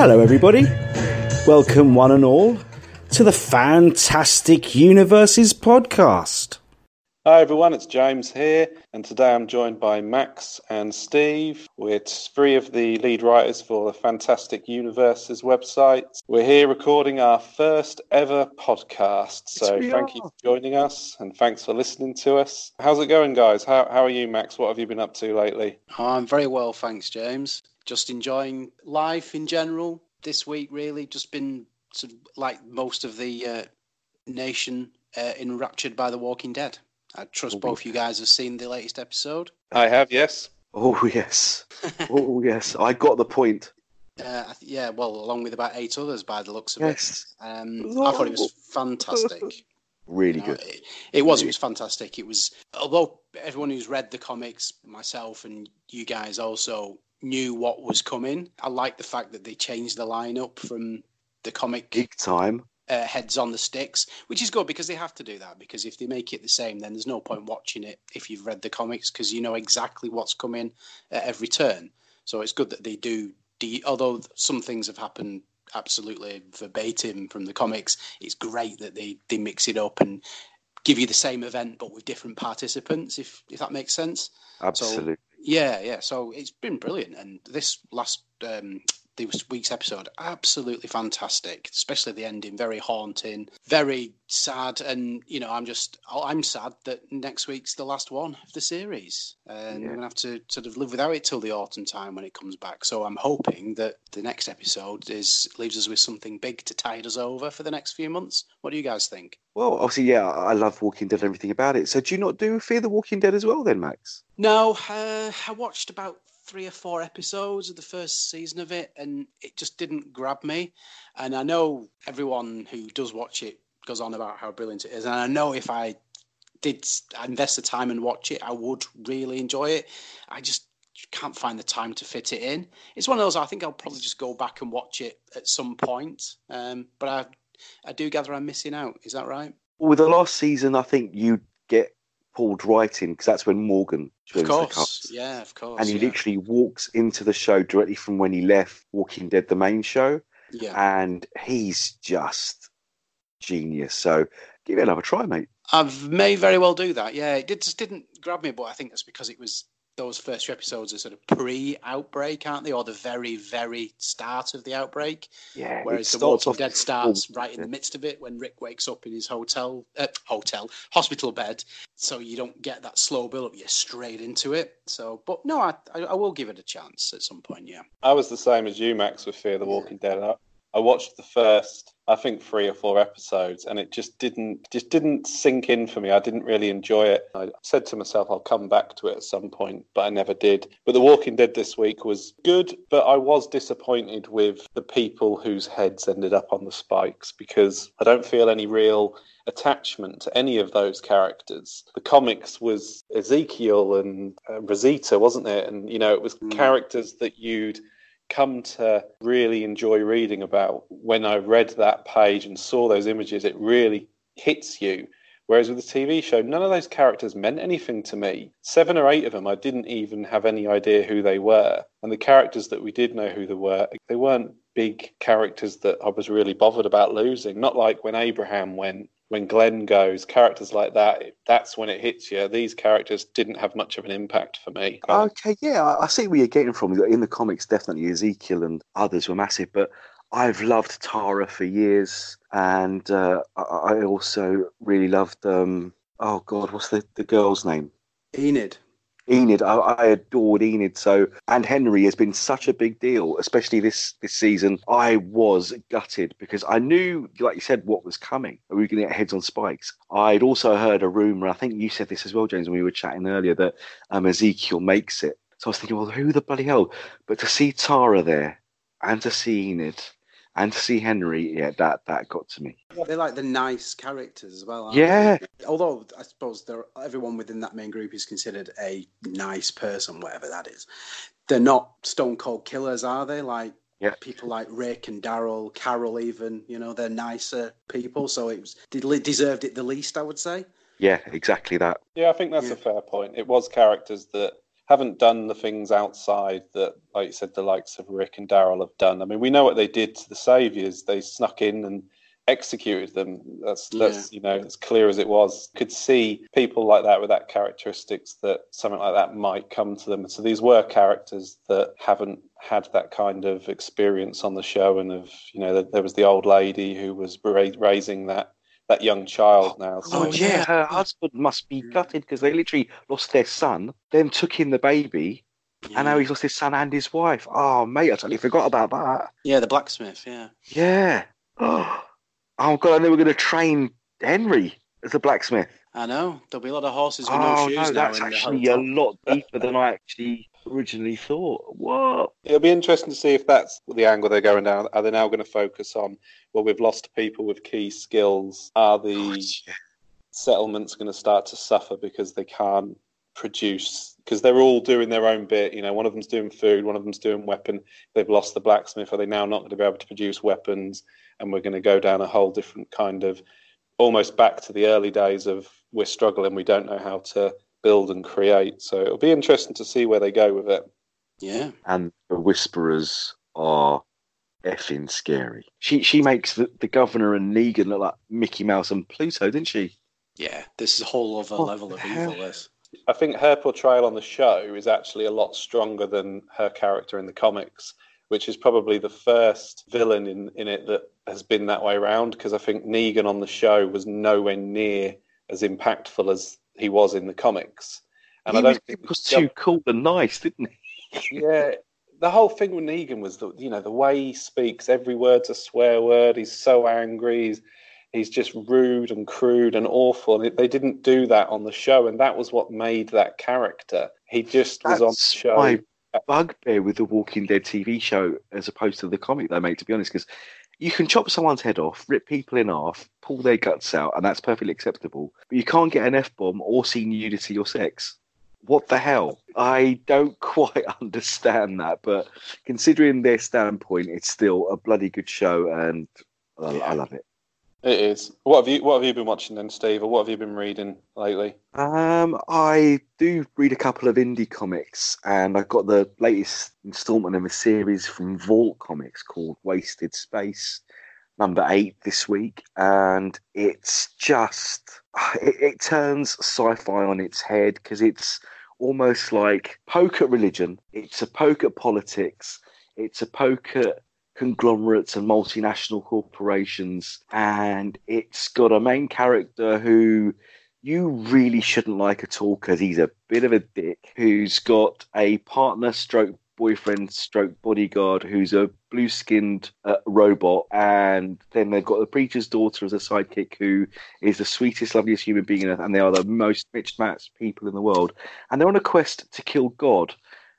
Hello, everybody. Welcome, one and all, to the Fantastic Universes podcast. Hi everyone, it's James here, and today I'm joined by Max and Steve. We're three of the lead writers for the Fantastic Universes website. We're here recording our first ever podcast, so thank you for joining us and thanks for listening to us. How's it going, guys? How, how are you, Max? What have you been up to lately? I'm very well, thanks, James. Just enjoying life in general this week, really. Just been sort of like most of the uh, nation uh, enraptured by The Walking Dead. I trust both you guys have seen the latest episode. I have, yes. Oh yes, oh yes. I got the point. Uh, I th- yeah, well, along with about eight others by the looks of Yes, it. Um, I thought it was fantastic. really You know, good. it, it was. It was fantastic. It was. Although everyone who's read the comics, myself and you guys also knew what was coming. I like the fact that they changed the lineup from the comic Big time. uh, heads on the sticks, which is good because they have to do that. Because if they make it the same, then there's no point watching it if you've read the comics because you know exactly what's coming at every turn. So it's good that they do. De- although some things have happened absolutely verbatim from the comics, it's great that they they mix it up and give you the same event but with different participants. If if that makes sense. Absolutely. Yeah, yeah. So it's been brilliant, and this last um, this week's episode absolutely fantastic, especially the ending. Very haunting, very sad, and you know, I'm just I'm sad that next week's the last one of the series, and Yeah. we're gonna have to sort of live without it till the autumn time when it comes back. So I'm hoping that the next episode is leaves us with something big to tide us over for the next few months. What do you guys think? Well, obviously, yeah, I love Walking Dead and everything about it. So, do you not do Fear the Walking Dead as well, then, Max? No, uh, I watched about three or four episodes of the first season of it, and it just didn't grab me. And I know everyone who does watch it goes on about how brilliant it is, and I know if I did invest the time and watch it, I would really enjoy it. I just can't find the time to fit it in. It's one of those. I think I'll probably just go back and watch it at some point. Um, but I, I do gather I'm missing out. Is that right? With the last season, I think you get pulled right in because that's when Morgan joins the cast. Yeah, of course. And he yeah. literally walks into the show directly from when he left Walking Dead, the main show, yeah. and he's just genius. So, give it another try, mate. I may very well do that. Yeah, it did, just didn't grab me, but I think that's because it was those first few episodes are sort of pre-outbreak, aren't they, or the very, very start of the outbreak? Yeah, Whereas the Walking starts off Dead starts right in yeah. the midst of it when Rick wakes up in his hotel, uh, hotel, hospital bed. So you don't get that slow build-up; you're straight into it. So, but no, I, I, I will give it a chance at some point. Yeah. I was the same as you, Max, with Fear the Walking Dead. I, watched the first, I think, three or four episodes, and it just didn't just didn't sink in for me. I didn't really enjoy it. I said to myself, I'll come back to it at some point, but I never did. But The Walking Dead this week was good, but I was disappointed with the people whose heads ended up on the spikes because I don't feel any real attachment to any of those characters. The comics was Ezekiel and uh, Rosita, wasn't it? And you know, it was Mm. characters that you'd come to really enjoy reading about. When I read that page and saw those images, it really hits you. Whereas with the TV show, none of those characters meant anything to me. Seven or eight of them, I didn't even have any idea who they were. And the characters that we did know who they were, they weren't big characters that I was really bothered about losing. Not like when Abraham went, when Glenn goes, characters like that, that's when it hits you. These characters didn't have much of an impact for me. Okay, yeah, I, I see where you're getting from. In the comics, definitely Ezekiel and others were massive, but I've loved Tara for years, and uh, I, I also really loved. Um, oh God, what's the, the girl's name? Enid. Enid. I, I adored Enid. So, and Henry has been such a big deal, especially this this season. I was gutted because I knew, like you said, what was coming. We were going to get heads on spikes. I'd also heard a rumor. I think you said this as well, James, when we were chatting earlier that um, Ezekiel makes it. So I was thinking, well, who the bloody hell? But to see Tara there, and to see Enid, and to see Henry, yeah, that that got to me. They're like the nice characters as well. Aren't Yeah. they? Although I suppose they're, everyone within that main group is considered a nice person, whatever that is. They're not stone cold killers, are they? Like Yeah. people like Rick and Daryl, Carol, even. You know, they're nicer people. So it was they deserved it the least, I would say. Yeah, exactly that. Yeah, I think that's Yeah. a fair point. It was characters that haven't done the things outside that, like you said, the likes of Rick and Daryl have done. I mean, we know what they did to the Saviors. They snuck in and executed them. That's that's you know as clear as it was. Could see people like that with that characteristics that something like that might come to them. So these were characters that haven't had that kind of experience on the show, and of you know there was the old lady who was raising that that young child oh, now. Oh, so. Oh yeah, her husband must be gutted because they literally lost their son, then took in the baby. Yeah. And now he's lost his son and his wife. Oh, mate, I totally forgot about that. Yeah, the blacksmith. Yeah. Yeah. Oh god, I knew we were going to train Henry as a blacksmith. I know there'll be a lot of horses with oh, no shoes no, that's actually a lot deeper than I actually originally thought. What? It'll be interesting to see if that's the angle they're going down. Are they now going to focus on? Well, we've lost people with key skills. Are the oh, yeah. settlements going to start to suffer because they can't produce? Because they're all doing their own bit. You know, one of them's doing food, one of them's doing weapon. They've lost the blacksmith. Are they now not going to be able to produce weapons? and we're going to go down a whole different kind of almost back to the early days of we're struggling, we don't know how to build and create. So it'll be interesting to see where they go with it. Yeah. And the Whisperers are effing scary. She she makes the, the governor and Negan look like Mickey Mouse and Pluto, didn't she? Yeah, this is a whole other what level of evil. This. I think her portrayal on the show is actually a lot stronger than her character in the comics which is probably the first villain in, in it that has been that way around because I think Negan on the show was nowhere near as impactful as he was in the comics. And he I don't was, think was too cool and nice, didn't he? yeah, the whole thing with Negan was that you know the way he speaks, every word's a swear word. He's so angry. He's, he's just rude and crude and awful. And they didn't do that on the show, and that was what made that character. He just was on the show. My bugbear with the Walking Dead TV show as opposed to the comic they make, to be honest, because you can chop someone's head off, rip people in half, pull their guts out, and that's perfectly acceptable. But you can't get an F bomb or see nudity or sex. What the hell? I don't quite understand that, but considering their standpoint, it's still a bloody good show, and I. I love it. It is. What have you What have you been watching then, Steve? Or what have you been reading lately? Um, I do read a couple of indie comics, and I've got the latest instalment of a series from Vault Comics called Wasted Space, number eight this week, and it's just it, it turns sci-fi on its head because it's almost like poke at religion. It's a poke at politics. It's a poke at conglomerates and multinational corporations. And it's got a main character who you really shouldn't like at all because he's a bit of a dick who's got a partner stroke boyfriend stroke bodyguard who's a blue skinned uh, robot and then they've got the preacher's daughter as a sidekick who is the sweetest loveliest human being and they are the most mixed matched people in the world and they're on a quest to kill god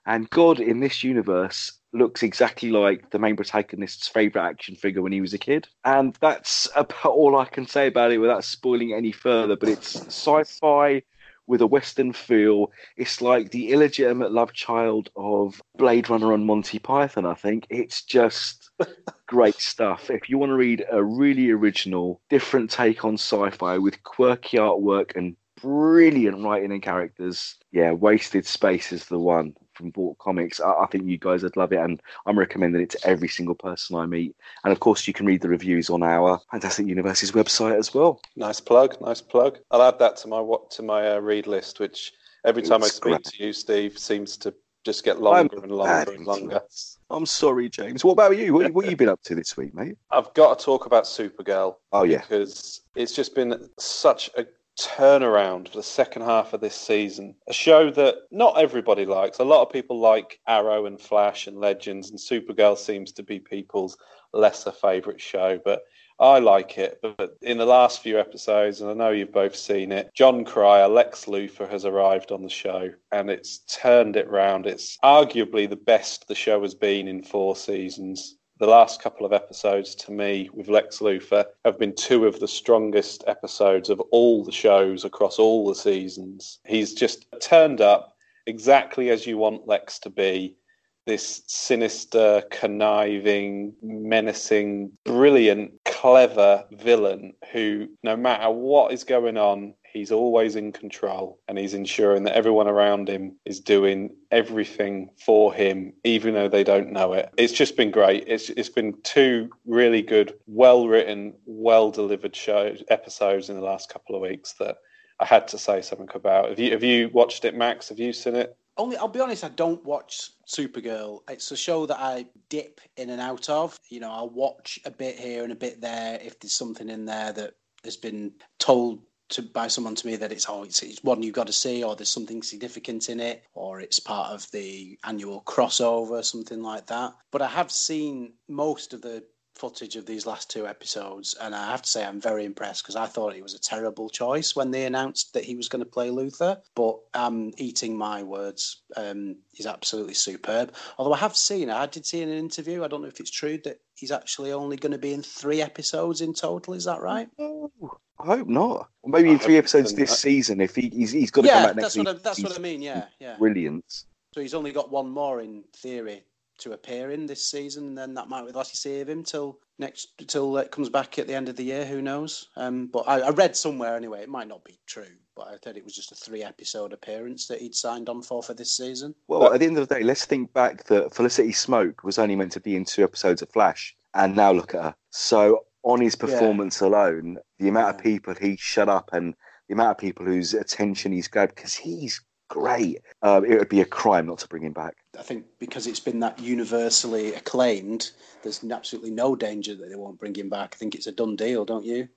and god in this universe looks exactly like the main protagonist's favorite action figure when he was a kid. And that's about all I can say about it without spoiling any further. But it's sci fi with a Western feel. It's like the illegitimate love child of Blade Runner and Monty Python, I think. It's just great stuff. If you want to read a really original, different take on sci fi with quirky artwork and brilliant writing and characters, yeah, Wasted Space is the one from Vault Comics. I, I, think you guys would love it, and I'm recommending it to every single person I meet. And of course, you can read the reviews on our Fantastic Universes website as well. Nice plug, nice plug. I'll add that to my what to my uh, read list, which every time it's I speak great. to you, Steve, seems to just get longer I'm and longer and longer. I'm sorry, James. What about you? What, what have you been up to this week, mate? I've got to talk about Supergirl. Oh yeah, because it's just been such a turnaround for the second half of this season. A show that not everybody likes. A lot of people like Arrow and Flash and Legends, and Supergirl seems to be people's lesser favourite show. But I like it. But in the last few episodes, and I know you've both seen it, Jon Cryer, Lex Luthor has arrived on the show and it's turned it round. It's arguably the best the show has been in four seasons the last couple of episodes to me with Lex Luthor have been two of the strongest episodes of all the shows across all the seasons. He's just turned up exactly as you want Lex to be this sinister, conniving, menacing, brilliant, clever villain who, no matter what is going on, he's always in control and he's ensuring that everyone around him is doing everything for him, even though they don't know it. It's just been great. It's it's been two really good, well written, well delivered shows episodes in the last couple of weeks that I had to say something about. Have you have you watched it, Max? Have you seen it? Only, I'll be honest, I don't watch Supergirl. It's a show that I dip in and out of. You know, I'll watch a bit here and a bit there if there's something in there that has been told to by someone to me that it's oh it's, it's one you've got to see or there's something significant in it or it's part of the annual crossover something like that. But i have seen most of the footage of these last two episodes, and I have to say I'm very impressed because I thought it was a terrible choice when they announced that he was going to play Luthor. But I'm eating my words. Um, he's absolutely superb. Although I have seen, I did see in an interview. I don't know if it's true that he's actually only going to be in three episodes in total. Is that right? Oh, I hope not. Or maybe in three episodes this season. If he he's, he's got to yeah, come back next that's week. what I, that's he's what I mean. Yeah, yeah. Brilliant. So he's only got one more in theory to appear in this season, and then that might be the last you see him till next till it comes back at the end of the year. Who knows? Um, but I, I read somewhere anyway. It might not be true, but I thought it was just a three episode appearance that he'd signed on for for this season. Well, at the end of the day, let's think back that Felicity Smoak was only meant to be in two episodes of Flash, and now look at her. So on his performance alone, the amount of people he shut up and the amount of people whose attention he's grabbed because he's great. Uh, it would be a crime not to bring him back. I think because it's been that universally acclaimed, there's absolutely no danger that they won't bring him back. I think it's a done deal, don't you?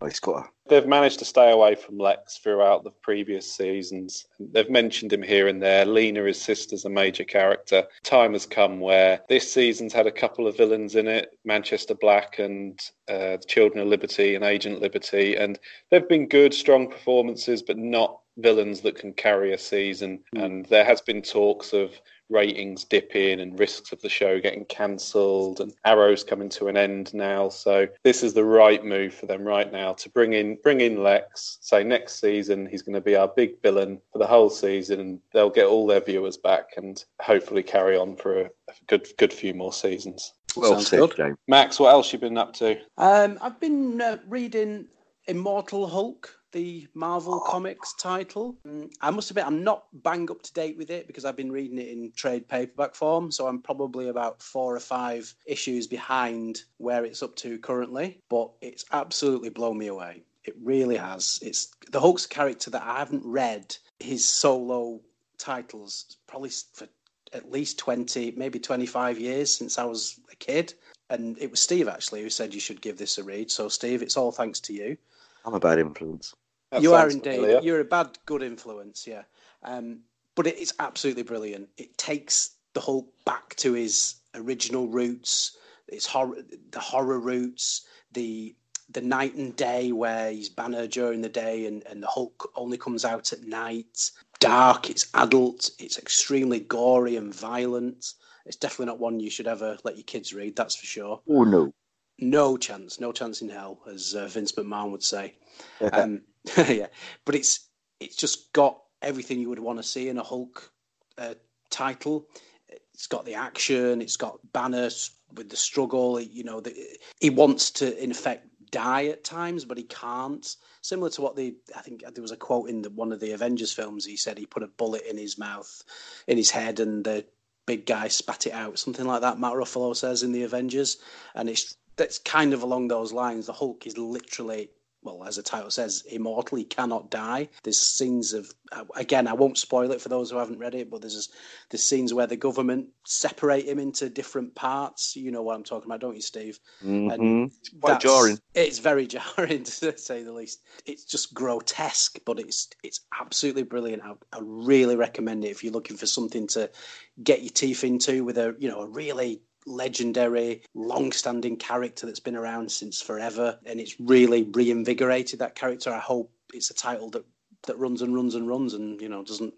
A They've managed to stay away from Lex throughout the previous seasons. They've mentioned him here and there. Lena, his sister's a major character. Time has come where this season's had a couple of villains in it Manchester Black and uh, the Children of Liberty and Agent Liberty. And they've been good, strong performances, but not villains that can carry a season. And there has been talks of ratings dipping and risks of the show getting cancelled and Arrow's coming to an end now. So this is the right move for them right now to bring in bring in lex. Say next season he's going to be our big villain for the whole season and they'll get all their viewers back and hopefully carry on for a, a good good few more seasons. Well Sounds said, good. James. max what else you been up to? Um, I've been uh, reading Immortal Hulk, the Marvel Comics title. Mm, I must admit, I'm not bang up to date with it because I've been reading it in trade paperback form. So I'm probably about four or five issues behind where it's up to currently. But it's absolutely blown me away. It really has. It's the Hulk's character that I haven't read his solo titles probably for at least 20, maybe 25 years since I was a kid. And it was Steve actually who said you should give this a read. So, Steve, it's all thanks to you. I'm a bad influence. That you are indeed. familiar. You're a bad, good influence, yeah. Um, but it's absolutely brilliant. It takes the Hulk back to his original roots, its horror, the horror roots, the the night and day where he's Banner during the day and, and the Hulk only comes out at night. Dark, it's adult, it's extremely gory and violent. It's definitely not one you should ever let your kids read, that's for sure. Oh no. No chance, no chance in hell, as uh, Vince McMahon would say. Um, yeah, but it's it's just got everything you would want to see in a Hulk uh, title. It's got the action. It's got banners with the struggle. You know, the, he wants to in effect die at times, but he can't. Similar to what the I think there was a quote in the, one of the Avengers films. He said he put a bullet in his mouth, in his head, and the big guy spat it out. Something like that. Matt Ruffalo says in the Avengers, and it's that's kind of along those lines. The Hulk is literally well, as the title says, immortal. He cannot die. There's scenes of again, I won't spoil it for those who haven't read it, but there's there's scenes where the government separate him into different parts. You know what I'm talking about, don't you, Steve? hmm It's quite jarring. It's very jarring to say the least. It's just grotesque, but it's it's absolutely brilliant. I, I really recommend it if you're looking for something to get your teeth into with a you know a really legendary, long-standing character that's been around since forever, and it's really reinvigorated that character. I hope it's a title that that runs and runs and runs, and you know doesn't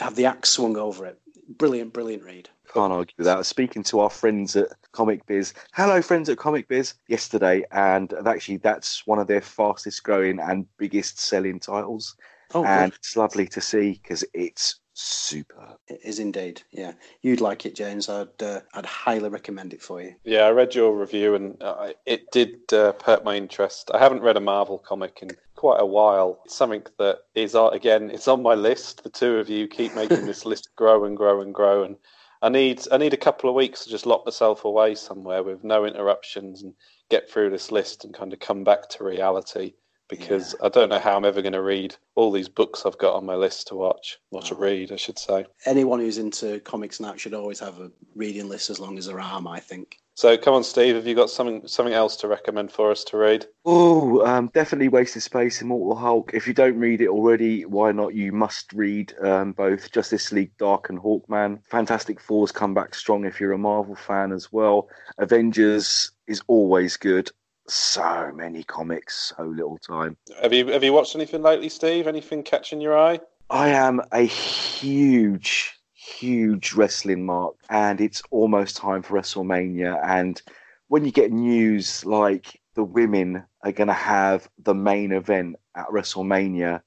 have the axe swung over it. Brilliant, brilliant read. Can't argue with that. I was speaking to our friends at Comic Biz. Hello, friends at Comic Biz, yesterday, and actually, that's one of their fastest growing and biggest selling titles. Oh, and good. it's lovely to see because it's super. it is indeed. Yeah, you'd like it, James. I'd uh, I'd highly recommend it for you. Yeah, I read your review and uh, it did uh, perk my interest. I haven't read a Marvel comic in quite a while. It's something that is uh, again, it's on my list. The two of you keep making this list grow and grow and grow, and I need I need a couple of weeks to just lock myself away somewhere with no interruptions and get through this list and kind of come back to reality because yeah. I don't know how I'm ever going to read all these books I've got on my list to watch, or to read, I should say. Anyone who's into comics now should always have a reading list as long as there are, I think. So come on, Steve. Have you got something something else to recommend for us to read? Oh, um, definitely Wasted Space, Immortal Hulk. If you don't read it already, why not? You must read um, both Justice League Dark and Hawkman. Fantastic Four's come back strong if you're a Marvel fan as well. Avengers is always good. So many comics, so little time. Have you have you watched anything lately, Steve? Anything catching your eye? I am a huge huge wrestling mark, and it's almost time for WrestleMania. And when you get news like the women are going to have the main event at WrestleMania,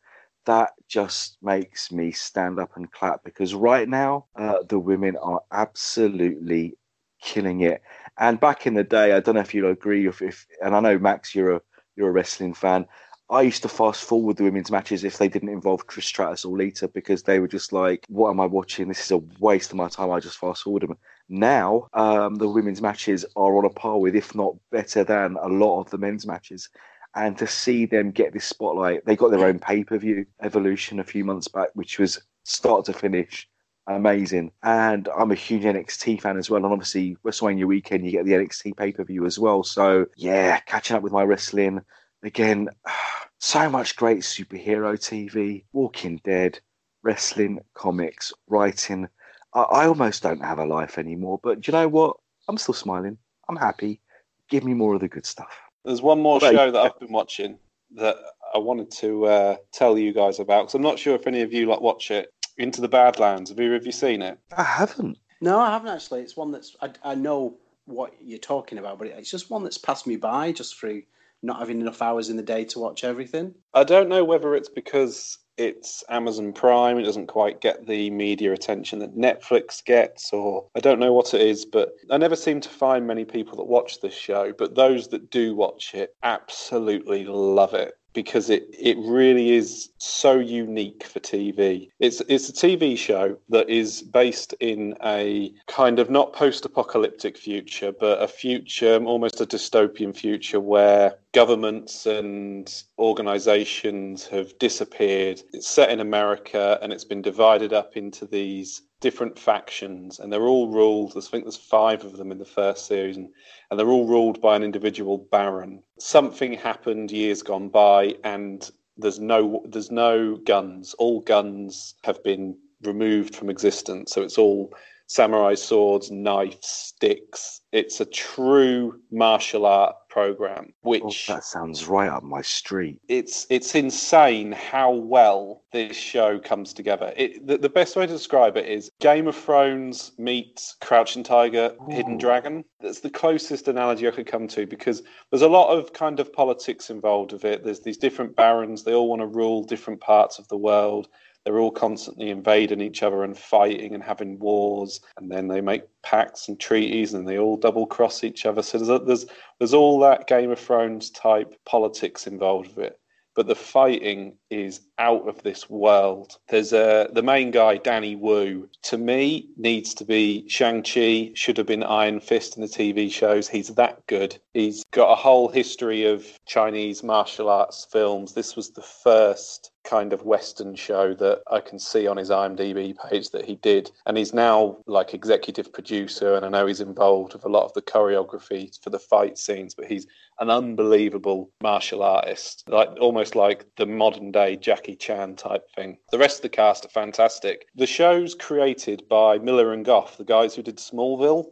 that just makes me stand up and clap because right now uh, the women are absolutely killing it. And back in the day, I don't know if you'll agree, if, if and I know Max, you're a you're a wrestling fan. I used to fast forward the women's matches if they didn't involve Trish Stratus or Lita because they were just like, "What am I watching? This is a waste of my time." I just fast forward them. Now, um, the women's matches are on a par with, if not better than, a lot of the men's matches. And to see them get this spotlight, they got their own pay per view evolution a few months back, which was start to finish amazing. And I'm a huge NXT fan as well. And obviously, WrestleMania weekend, you get the NXT pay per view as well. So, yeah, catching up with my wrestling again. So much great superhero TV, Walking Dead, wrestling, comics, writing. I, I almost don't have a life anymore, but do you know what? I'm still smiling. I'm happy. Give me more of the good stuff. There's one more show that I've been watching that I wanted to uh, tell you guys about because I'm not sure if any of you like watch it. Into the Badlands. Have you have you seen it? I haven't. No, I haven't actually. It's one that's I, I know what you're talking about, but it's just one that's passed me by just through not having enough hours in the day to watch everything? I don't know whether it's because it's Amazon Prime, it doesn't quite get the media attention that Netflix gets, or I don't know what it is, but I never seem to find many people that watch this show. But those that do watch it absolutely love it because it, it really is so unique for TV. It's it's a TV show that is based in a kind of not post-apocalyptic future, but a future almost a dystopian future where governments and organizations have disappeared. It's set in America and it's been divided up into these different factions and they're all ruled I think there's five of them in the first series and, and they're all ruled by an individual baron. Something happened years gone by and there's no there's no guns. All guns have been removed from existence. So it's all samurai swords, knives, sticks. It's a true martial art program, oh, which oh, that sounds right up my street. It's it's insane how well this show comes together. It, the, the best way to describe it is Game of Thrones meets Crouching Tiger, Ooh. Hidden Dragon. That's the closest analogy I could come to because there's a lot of kind of politics involved with it. There's these different barons. They all want to rule different parts of the world they're all constantly invading each other and fighting and having wars, and then they make pacts and treaties, and they all double cross each other. So there's there's there's all that Game of Thrones type politics involved with it but the fighting is out of this world. There's a the main guy, Danny Wu. To me, needs to be Shang Chi. Should have been Iron Fist in the TV shows. He's that good. He's got a whole history of Chinese martial arts films. This was the first kind of Western show that I can see on his IMDb page that he did. And he's now like executive producer, and I know he's involved with a lot of the choreography for the fight scenes, but he's an unbelievable martial artist, like almost like the modern day Jackie Chan type thing. The rest of the cast are fantastic. The show's created by Millar and Gough, the guys who did Smallville.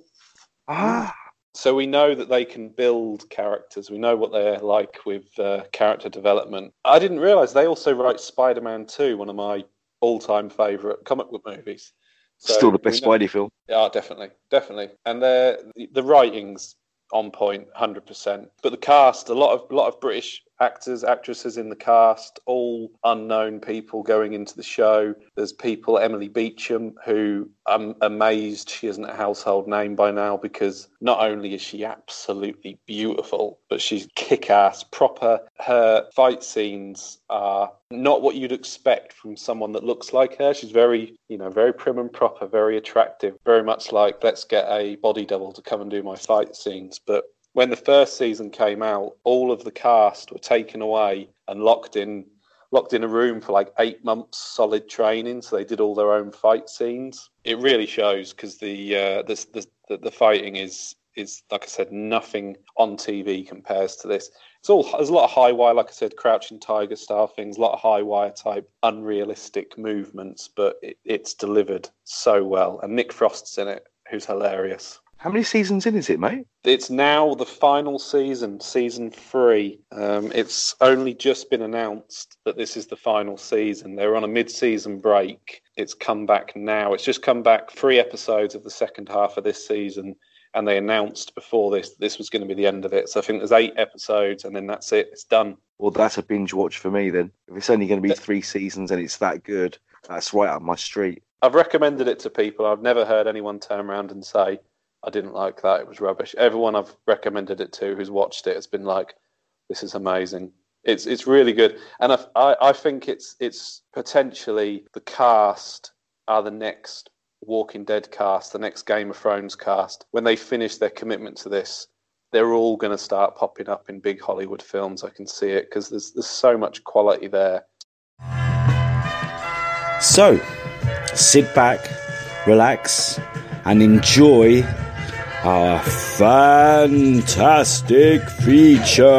Ah. So we know that they can build characters. We know what they're like with uh, character development. I didn't realize they also write Spider-Man 2, one of my all-time favorite comic book movies. So Still the best Spidey film. Yeah, definitely, definitely. And the the writings on point, point, hundred percent. But the cast, a lot of a lot of British actors, actresses in the cast, all unknown people going into the show. There's people, Emily Beecham, who I'm amazed she isn't a household name by now because not only is she absolutely beautiful, but she's kick ass, proper. Her fight scenes are not what you'd expect from someone that looks like her. She's very, you know, very prim and proper, very attractive, very much like let's get a body double to come and do my fight scenes. But when the first season came out, all of the cast were taken away and locked in locked in a room for like eight months solid training so they did all their own fight scenes. It really shows because the, uh, the, the the fighting is is like i said nothing on tv compares to this. It's all there's a lot of high wire like i said crouching tiger style things a lot of high wire type unrealistic movements but it, it's delivered so well. And nick frost's in it who's hilarious how many seasons in is it, mate? It's now the final season, season three. Um, it's only just been announced that this is the final season. They're on a mid-season break. It's come back now. It's just come back three episodes of the second half of this season, and they announced before this this was going to be the end of it. So I think there's eight episodes, and then that's it. It's done. Well, that's a binge watch for me then. If it's only going to be three seasons and it's that good, that's right up my street. I've recommended it to people. I've never heard anyone turn around and say, I didn't like that. It was rubbish. Everyone I've recommended it to who's watched it has been like, "This is amazing." It's it's really good, and I, I, I think it's it's potentially the cast are the next Walking Dead cast, the next Game of Thrones cast. When they finish their commitment to this, they're all going to start popping up in big Hollywood films. I can see it because there's there's so much quality there. So, sit back, relax, and enjoy a fantastic feature.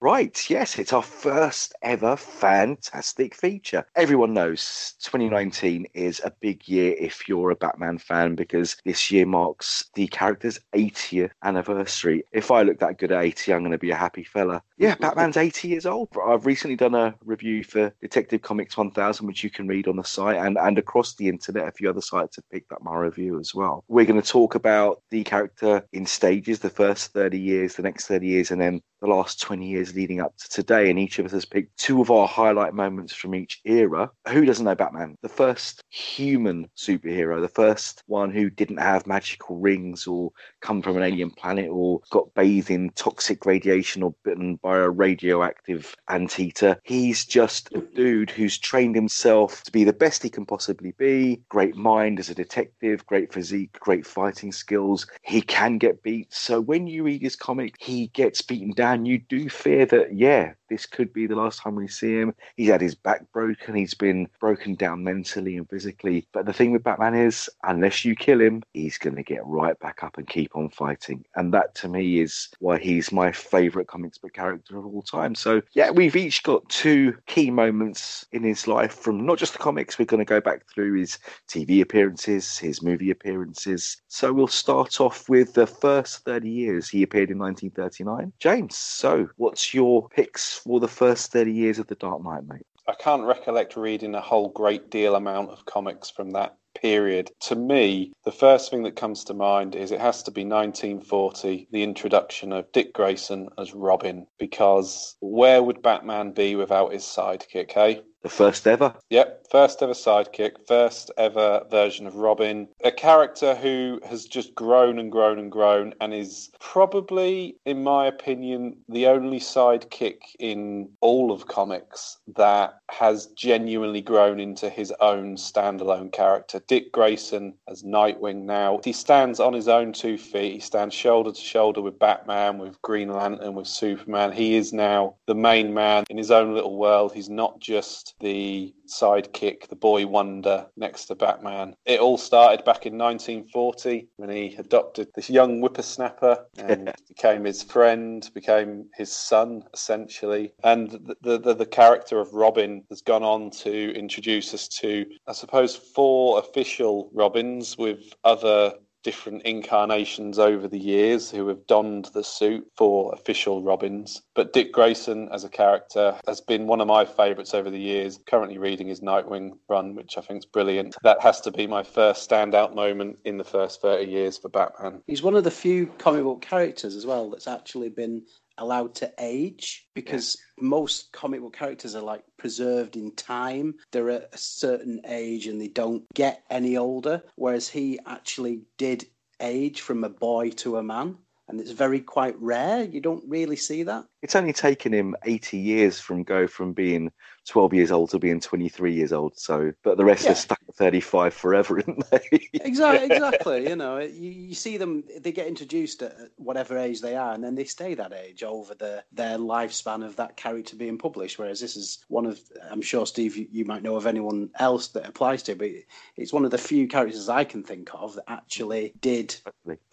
Right, yes, it's our first ever fantastic feature. Everyone knows 2019 is a big year if you're a Batman fan because this year marks the character's 80th anniversary. If I look that good at 80, I'm going to be a happy fella. Yeah, Batman's 80 years old. I've recently done a review for Detective Comics 1000, which you can read on the site and, and across the internet. A few other sites have picked up my review as well. We're going to talk about the character in stages the first 30 years, the next 30 years, and then the last 20 years leading up to today, and each of us has picked two of our highlight moments from each era. Who doesn't know Batman? The first human superhero, the first one who didn't have magical rings or come from an alien planet or got bathed in toxic radiation or bitten by a radioactive anteater. He's just a dude who's trained himself to be the best he can possibly be. Great mind as a detective, great physique, great fighting skills. He can get beat. So when you read his comic, he gets beaten down. You do fear that, yeah, this could be the last time we see him. He's had his back broken, he's been broken down mentally and physically. But the thing with Batman is, unless you kill him, he's going to get right back up and keep on fighting. And that to me is why he's my favourite comics book character of all time. So, yeah, we've each got two key moments in his life from not just the comics, we're going to go back through his TV appearances, his movie appearances. So, we'll start off with the first 30 years. He appeared in 1939. James, so what's your picks for the first 30 years of The Dark Knight, mate? I can't recollect reading a whole great deal amount of comics from that period. To me, the first thing that comes to mind is it has to be 1940, the introduction of Dick Grayson as Robin, because where would Batman be without his sidekick, eh? The first ever? Yep, first ever sidekick, first ever version of Robin. A character who has just grown and grown and grown and is probably, in my opinion, the only sidekick in all of comics that has genuinely grown into his own standalone character. Dick Grayson as Nightwing now. He stands on his own two feet. He stands shoulder to shoulder with Batman, with Green Lantern, with Superman. He is now the main man in his own little world. He's not just the sidekick, the boy wonder next to Batman. It all started back in 1940 when he adopted this young whippersnapper and became his friend, became his son essentially. And the, the the character of Robin has gone on to introduce us to, I suppose, four official Robins with other different incarnations over the years who have donned the suit for official Robins. But Dick Grayson as a character has been one of my favourites over the years. Currently reading his Nightwing run, which I think is brilliant. That has to be my first standout moment in the first 30 years for Batman. He's one of the few comic book characters as well that's actually been allowed to age because most comic book characters are like preserved in time. They're at a certain age and they don't get any older, whereas he actually did age from a boy to a man. And it's very quite rare. You don't really see that. It's only taken him 80 years from go from being 12 years old to being 23 years old. So, but the rest Yeah. are stuck at 35 forever, isn't they? Exactly, exactly. you know, you, you see them; they get introduced at whatever age they are, and then they stay that age over the their lifespan of that character being published. Whereas this is one of, I'm sure Steve, you, you might know of anyone else that applies to, but it's one of the few characters I can think of that actually did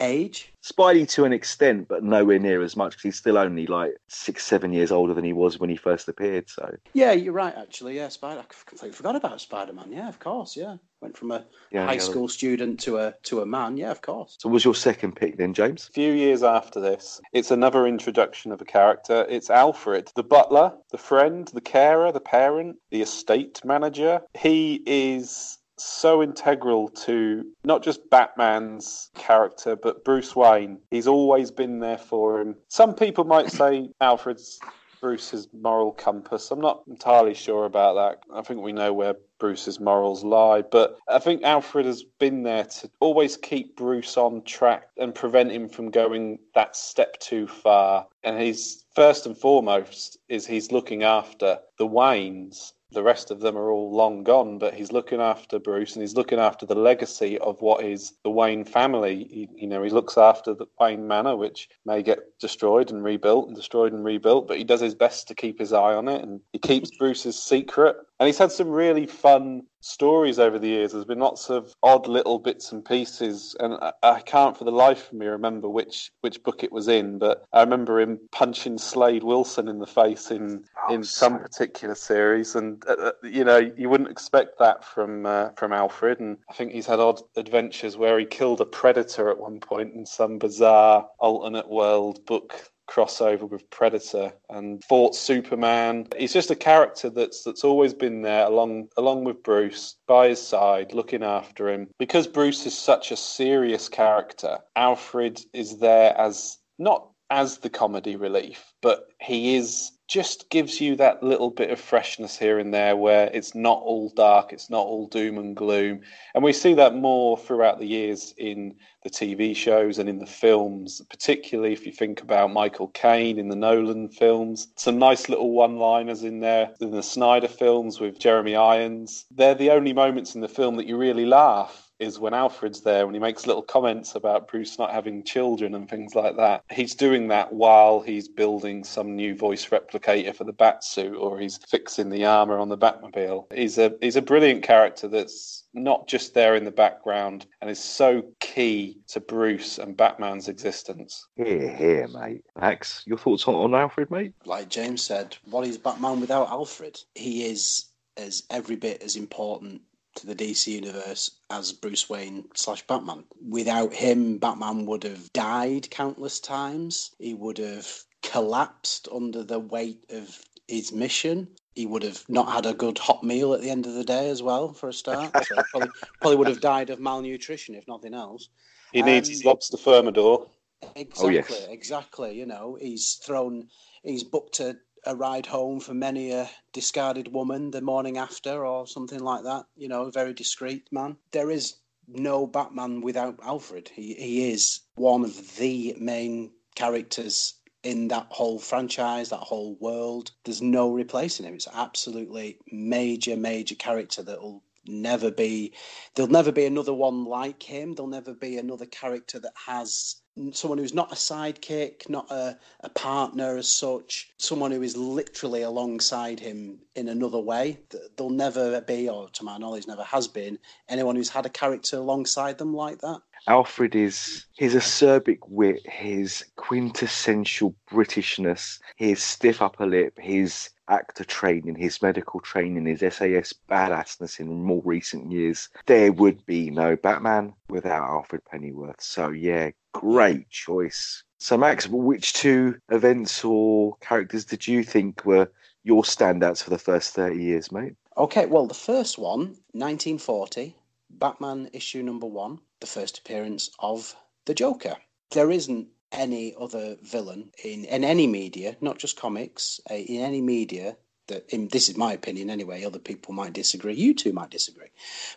age. Spidey to an extent, but nowhere near as much because he's still only like six, seven years older than he was when he first appeared. So, Yeah, you're right. Actually, yeah, Spider. I completely forgot about Spider Man. Yeah, of course. Yeah, went from a Yeah, high yeah. school student to a to a man. Yeah, of course. so was your second pick then, James? A few years after this, it's another introduction of a character. It's Alfred, the butler, the friend, the carer, the parent, the estate manager. He is so integral to not just Batman's character, but Bruce Wayne. He's always been there for him. Some people might say Alfred's Bruce's moral compass. I'm not entirely sure about that. I think we know where Bruce's morals lie, but I think Alfred has been there to always keep Bruce on track and prevent him from going that step too far. And he's first and foremost is he's looking after the Waynes. The rest of them are all long gone, but he's looking after Bruce and he's looking after the legacy of what is the Wayne family. He, you know, he looks after the Wayne Manor, which may get destroyed and rebuilt and destroyed and rebuilt, but he does his best to keep his eye on it and he keeps Bruce's secret. And he's had some really fun stories over the years. There's been lots of odd little bits and pieces, and I, I can't for the life of me remember which which book it was in. But I remember him punching Slade Wilson in the face in Oh, in some particular series, and uh, uh, you know you wouldn't expect that from uh, from Alfred. And I think he's had odd adventures where he killed a predator at one point in some bizarre alternate world book crossover with Predator and fought Superman. He's just a character that's that's always been there along along with Bruce by his side, looking after him. Because Bruce is such a serious character, Alfred is there as not as the comedy relief, but he is just gives you that little bit of freshness here and there where it's not all dark, it's not all doom and gloom. And we see that more throughout the years in the TV shows and in the films, particularly if you think about Michael Caine in the Nolan films. Some nice little one liners in there in the Snyder films with Jeremy Irons. They're the only moments in the film that you really laugh is when Alfred's there when he makes little comments about Bruce not having children and things like that. He's doing that while he's building some new voice replicator for the Batsuit or he's fixing the armor on the Batmobile. He's a he's a brilliant character that's not just there in the background and is so key to Bruce and Batman's existence. Here, here, mate. Max, your thoughts on, on Alfred, mate? like James said, what is Batman without Alfred? He is as every bit as important to the DC universe as Bruce Wayne slash Batman. Without him, Batman would have died countless times. He would have collapsed under the weight of his mission. He would have not had a good hot meal at the end of the day as well, for a start. So probably, probably would have died of malnutrition, if nothing else. He needs Um, his lobster thermidor. Exactly, yes. exactly. You know, he's thrown, he's booked a, a ride home for many a discarded woman the morning after, or something like that. You know, a very discreet man. There is no Batman without Alfred. He he is one of the main characters in that whole franchise, that whole world. There's no replacing him. It's absolutely major, major character that will never be there'll never be another one like him there'll never be another character that has someone who's not a sidekick not a, a partner as such someone who is literally alongside him in another way. Th- there'll never be or to my knowledge never has been anyone who's had a character alongside them like that Alfred is his acerbic wit, his quintessential Britishness, his stiff upper lip, his actor training, his medical training, his SAS badassness in more recent years. There would be no Batman without Alfred Pennyworth. So yeah, great choice. So Max, which two events or characters did you think were your standouts for the first 30 years, mate? Okay, well, the first one, 1940, Batman issue number one, the first appearance of the Joker. There isn't any other villain in, in any media, not just comics, uh, in any media that, in, this is my opinion anyway, other people might disagree, you two might disagree,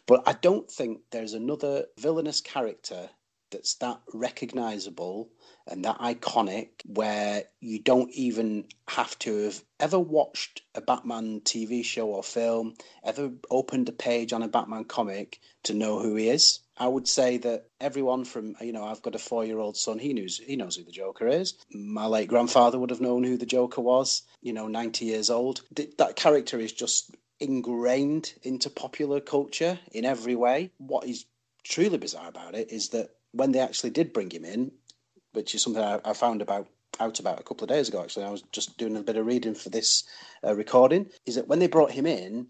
but I don't think there's another villainous character that's that recognizable and that iconic where you don't even have to have ever watched a Batman TV show or film, ever opened a page on a Batman comic to know who he is. I would say that everyone from you know I've got a four year old son he knows he knows who the Joker is. My late grandfather would have known who the Joker was. You know, ninety years old. That character is just ingrained into popular culture in every way. What is truly bizarre about it is that when they actually did bring him in, which is something I, I found about out about a couple of days ago. Actually, I was just doing a bit of reading for this uh, recording. Is that when they brought him in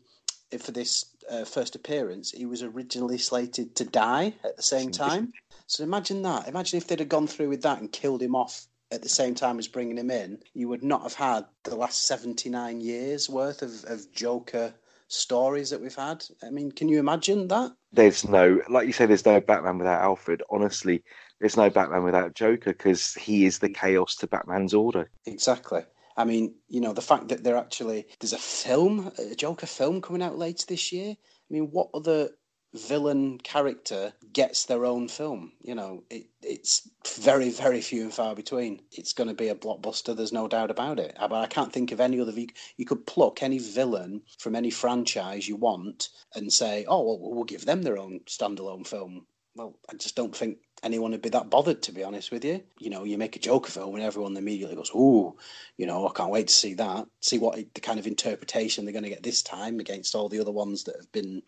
for this uh, first appearance, he was originally slated to die at the same time. So imagine that. Imagine if they'd have gone through with that and killed him off at the same time as bringing him in. You would not have had the last seventy nine years worth of, of Joker stories that we've had. I mean, can you imagine that? There's no, like you say, there's no Batman without Alfred. Honestly, there's no Batman without Joker because he is the chaos to Batman's order. Exactly. I mean, you know, the fact that they're actually there's a film, a Joker film coming out later this year. I mean, what other villain character gets their own film? You know, it, it's very, very few and far between. It's going to be a blockbuster. There's no doubt about it. But I can't think of any other. You, you could pluck any villain from any franchise you want and say, "Oh, well, we'll give them their own standalone film." Well, I just don't think anyone would be that bothered, to be honest with you. You know, you make a Joker film and everyone immediately goes, "Ooh, you know, I can't wait to see that. See what the kind of interpretation they're going to get this time against all the other ones that have been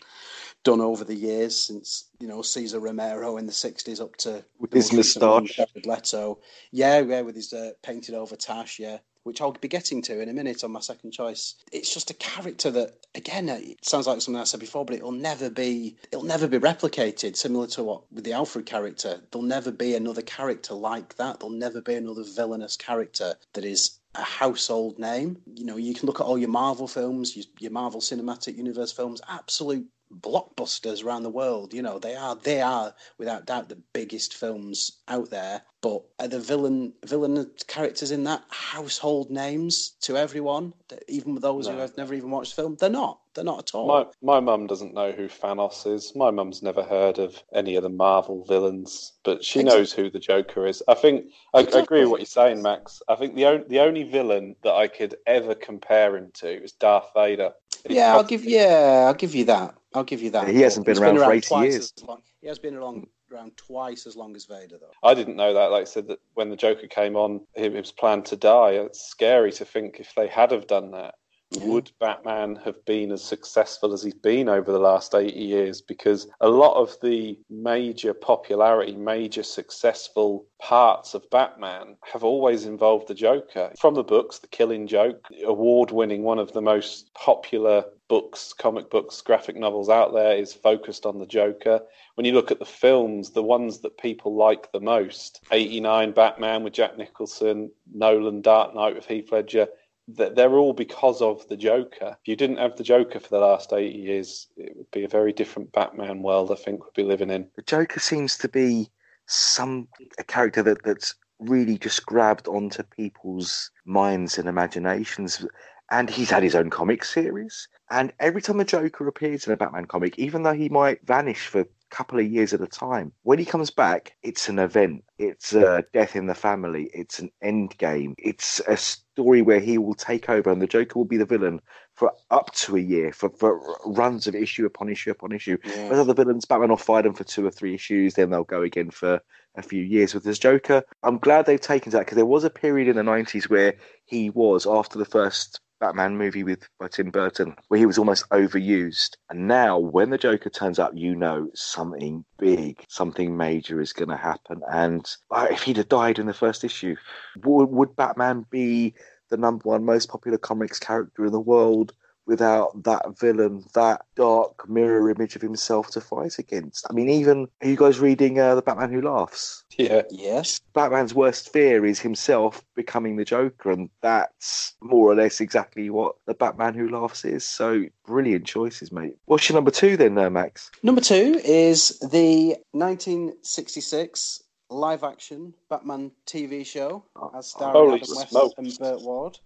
done over the years since you know Cesar Romero in the '60s up to with his moustache, Leto. Yeah, yeah, with his uh, painted over tash. Yeah, which I'll be getting to in a minute on my second choice. It's just a character that, again, it sounds like something I said before, but it'll never be, it'll never be replicated. Similar to what with the Alfred character, there'll never be another character like that. There'll never be another villainous character that is a household name. You know, you can look at all your Marvel films, your, your Marvel Cinematic Universe films, absolute blockbusters around the world. You know, they are they are without doubt the biggest films out there. But are the villain villain characters in that household names to everyone, even those no. who have never even watched the film? They're not. They're not at all. My my mum doesn't know who Thanos is. My mum's never heard of any of the Marvel villains, but she exactly. knows who the Joker is. I think I, exactly. I, agree with what you're saying, Max. I think the only the only villain that I could ever compare him to is Darth Vader. yeah, I'll give yeah, I'll give you that. I'll give you that. He hasn't been around, been around, for 80 years. He has been around, around twice as long as Vader, though. I didn't know that. Like I said, that when the Joker came on, he was planned to die. It's scary to think if they had have done that, Mm-hmm. would Batman have been as successful as he's been over the last 80 years? Because a lot of the major popularity, major successful parts of Batman have always involved the Joker. From the books, The Killing Joke, award winning, one of the most popular books, comic books, graphic novels out there is focused on the Joker. When you look at the films, the ones that people like the most 89 Batman with Jack Nicholson, Nolan Dark Knight with Heath Ledger they're all because of the Joker. If you didn't have the Joker for the last 80 years, it would be a very different Batman world, I think, we'd be living in. The Joker seems to be some a character that, that's really just grabbed onto people's minds and imaginations. And he's had his own comic series. And every time the Joker appears in a Batman comic, even though he might vanish for a couple of years at a time. When he comes back, it's an event. It's a death in the family. It's an end game. It's a story where he will take over and the Joker will be the villain for up to a year, for, for runs of issue upon issue upon issue. Yeah. Other villains, Batman will fight them for two or three issues, then they'll go again for a few years. With this Joker, I'm glad they've taken that because there was a period in the 90s where he was, after the first Batman movie with by Tim Burton, where he was almost overused. And now, when the Joker turns up, you know something big, something major is going to happen. And uh, if he'd have died in the first issue, would Batman be the number one most popular comics character in the world? Without that villain, that dark mirror image of himself to fight against. I mean, even are you guys reading uh, the Batman Who Laughs? Yeah. Yes. Batman's worst fear is himself becoming the Joker, and that's more or less exactly what the Batman Who Laughs is. So brilliant choices, mate. What's your number two then, uh, Max? Number two is the 1966 live action Batman TV show as starring Holy Adam West smokes. and Burt Ward.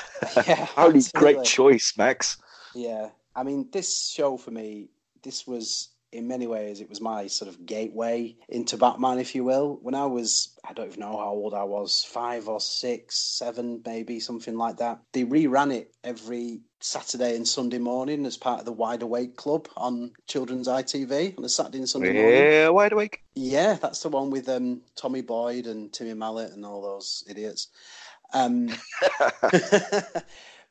yeah, Holy absolutely. great choice, Max. Yeah, I mean, this show for me, this was in many ways, it was my sort of gateway into Batman, if you will. When I was, I don't even know how old I was, five or six, seven, maybe something like that. They reran it every Saturday and Sunday morning as part of the Wide Awake Club on Children's ITV on a Saturday and Sunday morning. Yeah, wide awake. Yeah, that's the one with um, Tommy Boyd and Timmy Mallett and all those idiots. Um,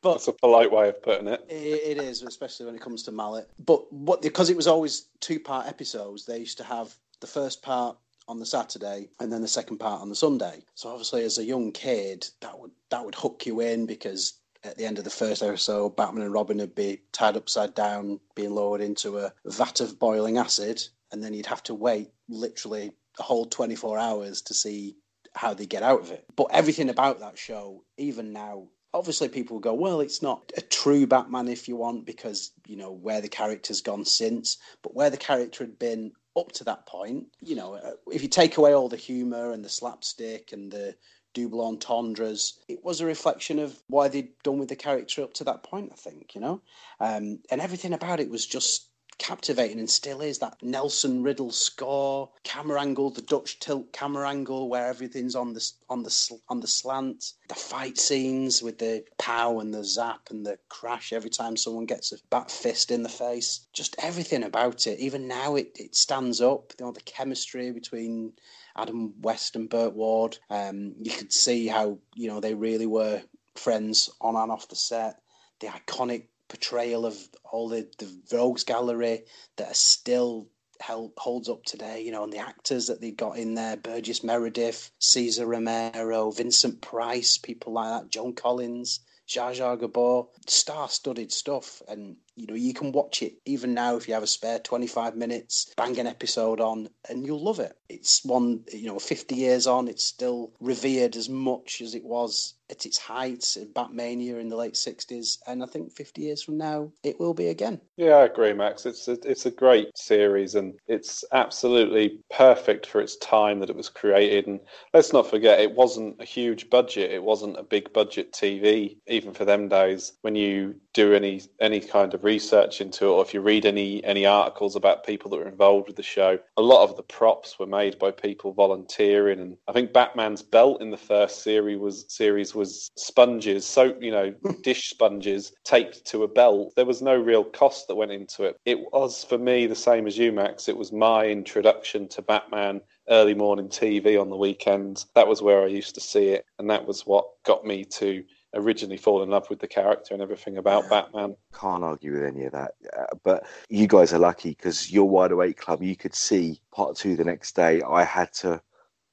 but That's a polite way of putting it. it, it is, especially when it comes to Mallett. But what because it was always two part episodes, they used to have the first part on the Saturday and then the second part on the Sunday. So obviously, as a young kid, that would that would hook you in because at the end of the first episode, Batman and Robin would be tied upside down, being lowered into a vat of boiling acid, and then you'd have to wait literally a whole twenty four hours to see how they get out of it. But everything about that show, even now, obviously people go, well, it's not a true Batman if you want, because, you know, where the character's gone since, but where the character had been up to that point, you know, uh, if you take away all the humour and the slapstick and the double entendres, it was a reflection of why they'd done with the character up to that point, I think, you know? Um, and everything about it was just captivating and still is that Nelson Riddle score camera angle the Dutch tilt camera angle where everything's on the on the on the slant. The fight scenes with the pow and the zap and the crash every time someone gets a bat fist in the face. Just everything about it. Even now it, it stands up. You know the chemistry between Adam West and Burt Ward um, you could see how you know they really were friends on and off the set. The iconic portrayal of all the, the rogues gallery that are still held, holds up today, you know, and the actors that they got in there, Burgess Meredith, Cesar Romero, Vincent Price, people like that, Joan Collins, Zsa Zsa Gabor, star-studded stuff. And, you know, you can watch it even now if you have a spare 25 minutes, bang an episode on, and you'll love it. It's one, you know, 50 years on, it's still revered as much as it was at its height, Batmania in the late 60s. And I think 50 years from now, it will be again. Yeah, I agree, Max. It's a, it's a great series and it's absolutely perfect for its time that it was created. And let's not forget, it wasn't a huge budget. It wasn't a big budget TV, even for them days. When you do any any kind of research into it, or if you read any any articles about people that were involved with the show, a lot of the props were made by people volunteering. And I think Batman's belt in the first series was series was sponges, so you know, dish sponges taped to a belt. There was no real cost that went into it. It was for me the same as you, Max. It was my introduction to Batman early morning TV on the weekends. That was where I used to see it, and that was what got me to originally fall in love with the character and everything about Batman. Can't argue with any of that. Uh, but you guys are lucky because your wide awake club, you could see part two the next day. I had to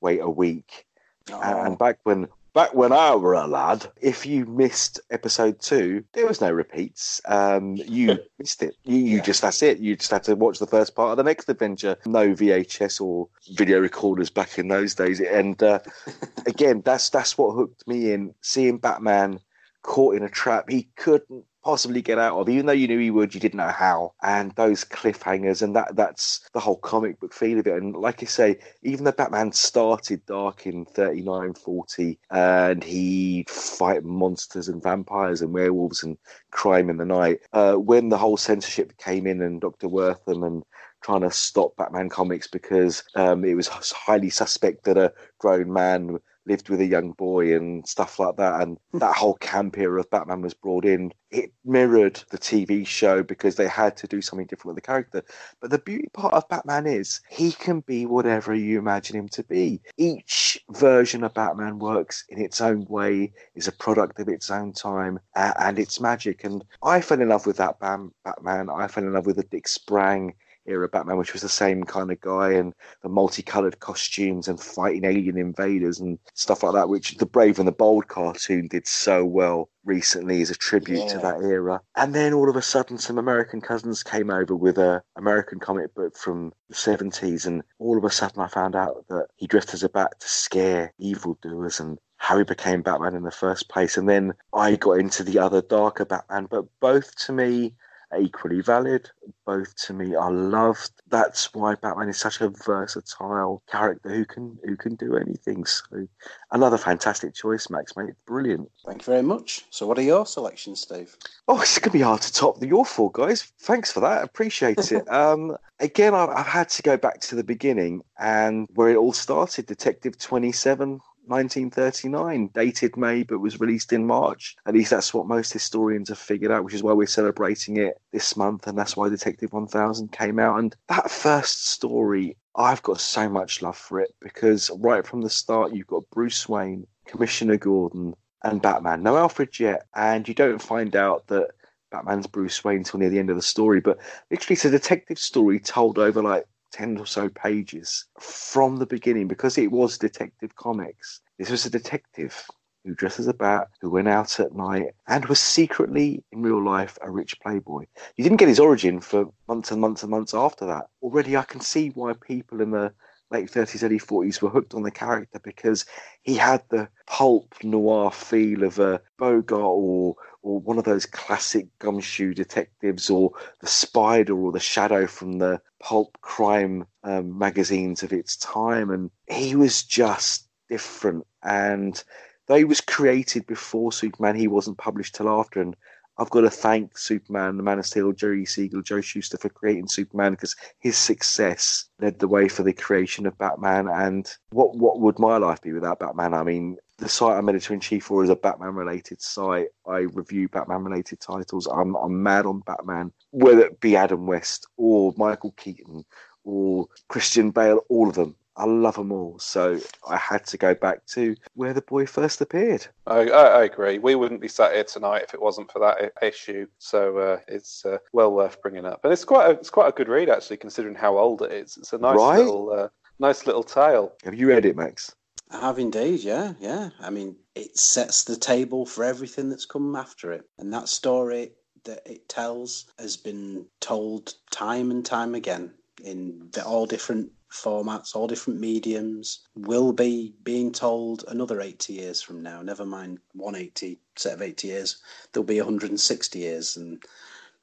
wait a week. And back when back when I were a lad, if you missed episode two, there was no repeats. Um, you missed it. You, you Yeah. just that's it. You just had to watch the first part of the next adventure. No VHS or video recorders back in those days. And uh, again, that's that's what hooked me in. Seeing Batman caught in a trap he couldn't possibly get out of, even though you knew he would, you didn't know how. And those cliffhangers, and that that's the whole comic book feel of it. And like I say, even though Batman started dark in 39, 40, and he'd fight monsters and vampires and werewolves and crime in the night, uh, when the whole censorship came in and Dr. Wertham and trying to stop Batman comics because um, it was highly suspect that a grown man lived with a young boy and stuff like that. And that whole camp era of Batman was brought in. It mirrored the TV show because they had to do something different with the character. But the beauty part of Batman is he can be whatever you imagine him to be. Each version of Batman works in its own way, is a product of its own time, uh, and it's magic. And I fell in love with that Bam- Batman. I fell in love with the Dick Sprang era Batman, which was the same kind of guy and the multicolored costumes and fighting alien invaders and stuff like that, which the Brave and the Bold cartoon did so well recently as a tribute yeah. to that era. And then all of a sudden, some American cousins came over with a American comic book from the 70s, and all of a sudden, I found out that he dressed as a bat to scare evildoers and how he became Batman in the first place. And then I got into the other darker Batman, but both to me equally valid. Both to me are loved. That's why Batman is such a versatile character who can who can do anything. So another fantastic choice, Max, mate. Brilliant. Thank you very much. So what are your selections, Steve? Oh, it's gonna be hard to top the your four guys. Thanks for that. Appreciate it. um, again, I've, I've had to go back to the beginning and where it all started. Detective Twenty Seven 1939, dated May but was released in March. At least that's what most historians have figured out, which is why we're celebrating it this month, and that's why Detective 1000 came out. And that first story, I've got so much love for it because right from the start, you've got Bruce Wayne, Commissioner Gordon, and Batman. No Alfred yet, and you don't find out that Batman's Bruce Wayne until near the end of the story. But literally, it's a detective story told over like 10 or so pages from the beginning because it was Detective Comics. This was a detective who dressed as a bat, who went out at night, and was secretly, in real life, a rich playboy. You didn't get his origin for months and months and months after that. Already, I can see why people in the late 30s, early 40s were hooked on the character because he had the pulp noir feel of a Bogart or or one of those classic gumshoe detectives or the spider or the shadow from the pulp crime um, magazines of its time and he was just different and though he was created before superman he wasn't published till after and I've got to thank Superman, the Man of Steel, Jerry Siegel, Joe Shuster for creating Superman because his success led the way for the creation of Batman. And what what would my life be without Batman? I mean, the site I'm editor in chief for is a Batman related site. I review Batman related titles. I'm I'm mad on Batman, whether it be Adam West or Michael Keaton or Christian Bale, all of them. I love them all. So I had to go back to where the boy first appeared. I, I, I agree. We wouldn't be sat here tonight if it wasn't for that issue. So uh, it's uh, well worth bringing up, and it's quite a, it's quite a good read actually, considering how old it is. It's a nice right? little uh, nice little tale. Have you read it, Max? I have indeed. Yeah, yeah. I mean, it sets the table for everything that's come after it, and that story that it tells has been told time and time again in all different formats, all different mediums, will be being told another 80 years from now. Never mind 180 set of 80 years, there'll be 160 years and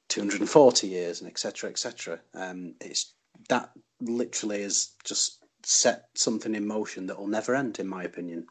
240 years and etc. etc. Um, it's that literally is just set something in motion that will never end, in my opinion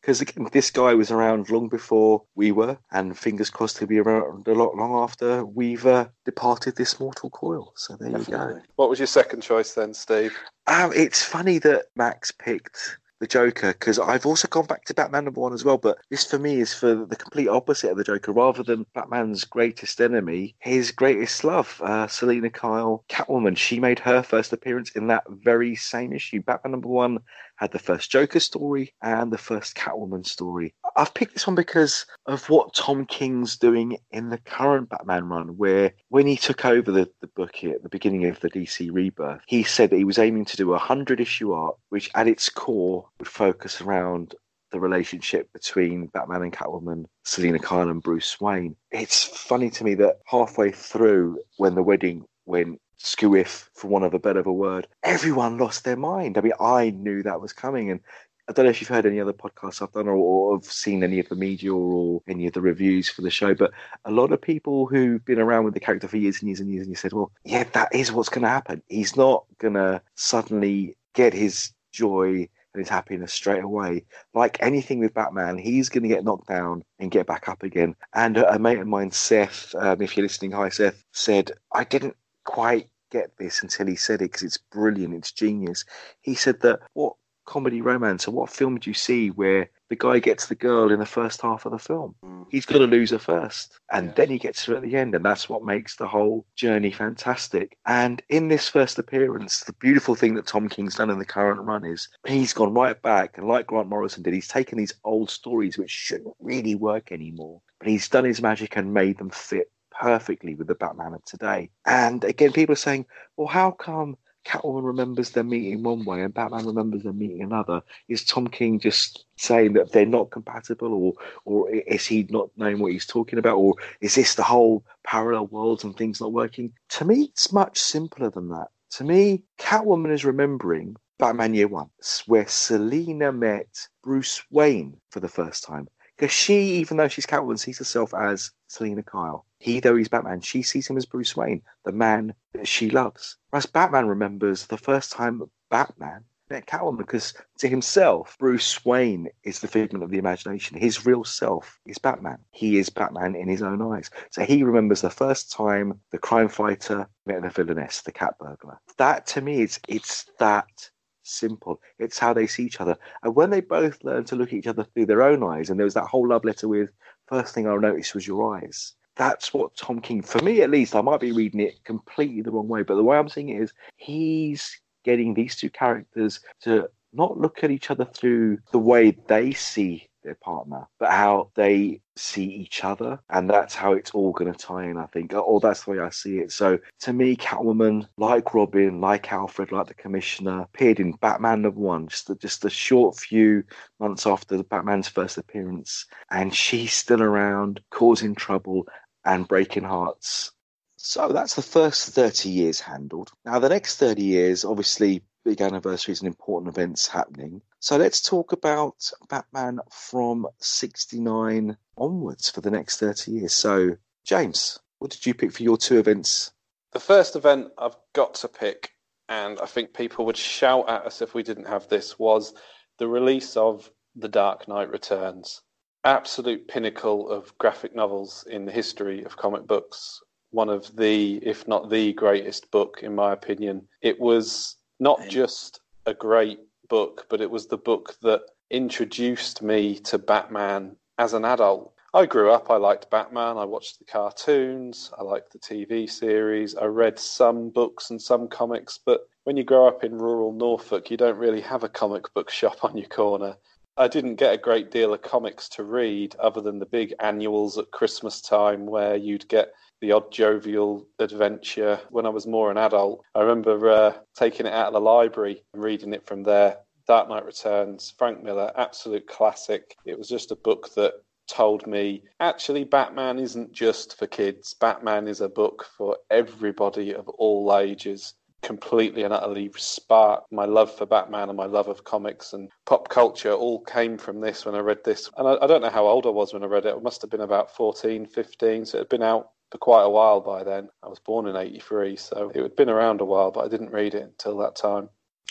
because this guy was around long before we were, and fingers crossed he'll be around a lot long after we've uh, departed this mortal coil. So there Definitely. you go. What was your second choice then, Steve? Um, it's funny that Max picked the Joker because I've also gone back to Batman number one as well. But this for me is for the complete opposite of the Joker. Rather than Batman's greatest enemy, his greatest love, uh, Selina Kyle, Catwoman. She made her first appearance in that very same issue. Batman number one had the first Joker story and the first Catwoman story. I've picked this one because of what Tom King's doing in the current Batman run, where when he took over the, the book at the beginning of the DC rebirth, he said that he was aiming to do a hundred issue arc, which at its core would focus around the relationship between Batman and Catwoman, Selina Kyle and Bruce Wayne. It's funny to me that halfway through, when the wedding went skewiff, for want of a better of a word, everyone lost their mind. I mean, I knew that was coming, and I don't know if you've heard any other podcasts I've done or, or have seen any of the media or any of the reviews for the show, but a lot of people who've been around with the character for years and years and years and you said, well, yeah, that is what's going to happen. He's not going to suddenly get his joy and his happiness straight away. Like anything with Batman, he's going to get knocked down and get back up again. And a, mate of mine, Seth, um, if you're listening, hi Seth, said, I didn't quite get this until he said it because it's brilliant, it's genius. He said that what comedy romance. or what film do you see where the guy gets the girl in the first half of the film? Mm. He's got to lose her first, and Yeah. then he gets her at the end, and that's what makes the whole journey fantastic. And in this first appearance, the beautiful thing that Tom King's done in the current run is he's gone right back, and like Grant Morrison did, he's taken these old stories which shouldn't really work anymore, but he's done his magic and made them fit perfectly with the Batman of today. And again, people are saying, well, how come Catwoman remembers their meeting one way and Batman remembers their meeting another? Is Tom King just saying that they're not compatible, or or is he not knowing what he's talking about, or is this the whole parallel worlds and things not working? To me, it's much simpler than that. To me, Catwoman is remembering Batman Year One, where Selina met Bruce Wayne for the first time. Because she, even though she's Catwoman, sees herself as Selina Kyle. He, though he's Batman, she sees him as Bruce Wayne, the man that she loves. Whereas Batman remembers the first time Batman met Catwoman because to himself, Bruce Wayne is the figment of the imagination. His real self is Batman. He is Batman in his own eyes. So he remembers the first time the crime fighter met the villainess, the cat burglar. That to me, it's it's that simple. It's how they see each other. And when they both learn to look at each other through their own eyes, and there was that whole love letter with first thing I noticed was your eyes. That's what Tom King, for me at least, I might be reading it completely the wrong way, but the way I'm seeing it is he's getting these two characters to not look at each other through the way they see their partner, but how they see each other. And that's how it's all going to tie in, I think. Or that's the way I see it. So to me, Catwoman, like Robin, like Alfred, like the Commissioner, appeared in Batman number one, just a, just a short few months after Batman's first appearance. And she's still around, causing trouble and breaking hearts. So that's the first 30 years handled. Now, the next 30 years, obviously, big anniversaries and important events happening. So let's talk about Batman from 69 onwards for the next 30 years. So, James, what did you pick for your two events? The first event I've got to pick, and I think people would shout at us if we didn't have this, was the release of The Dark Knight Returns. Absolute pinnacle of graphic novels in the history of comic books. One of the, if not the greatest book, in my opinion. It was not just a great book, but it was the book that introduced me to Batman as an adult. I grew up, I liked Batman, I watched the cartoons, I liked the TV series, I read some books and some comics, but when you grow up in rural Norfolk, you don't really have a comic book shop on your corner. I didn't get a great deal of comics to read other than the big annuals at Christmas time where you'd get the odd jovial adventure when I was more an adult. I remember uh, taking it out of the library and reading it from there. Dark Knight Returns, Frank Miller, absolute classic. It was just a book that told me actually Batman isn't just for kids. Batman is a book for everybody of all ages. Completely and utterly sparked my love for Batman and my love of comics and pop culture all came from this when I read this. And I, I don't know how old I was when I read it. I must have been about 14, 15. So it had been out for quite a while by then. I was born in 83, so it had been around a while, but I didn't read it until that time.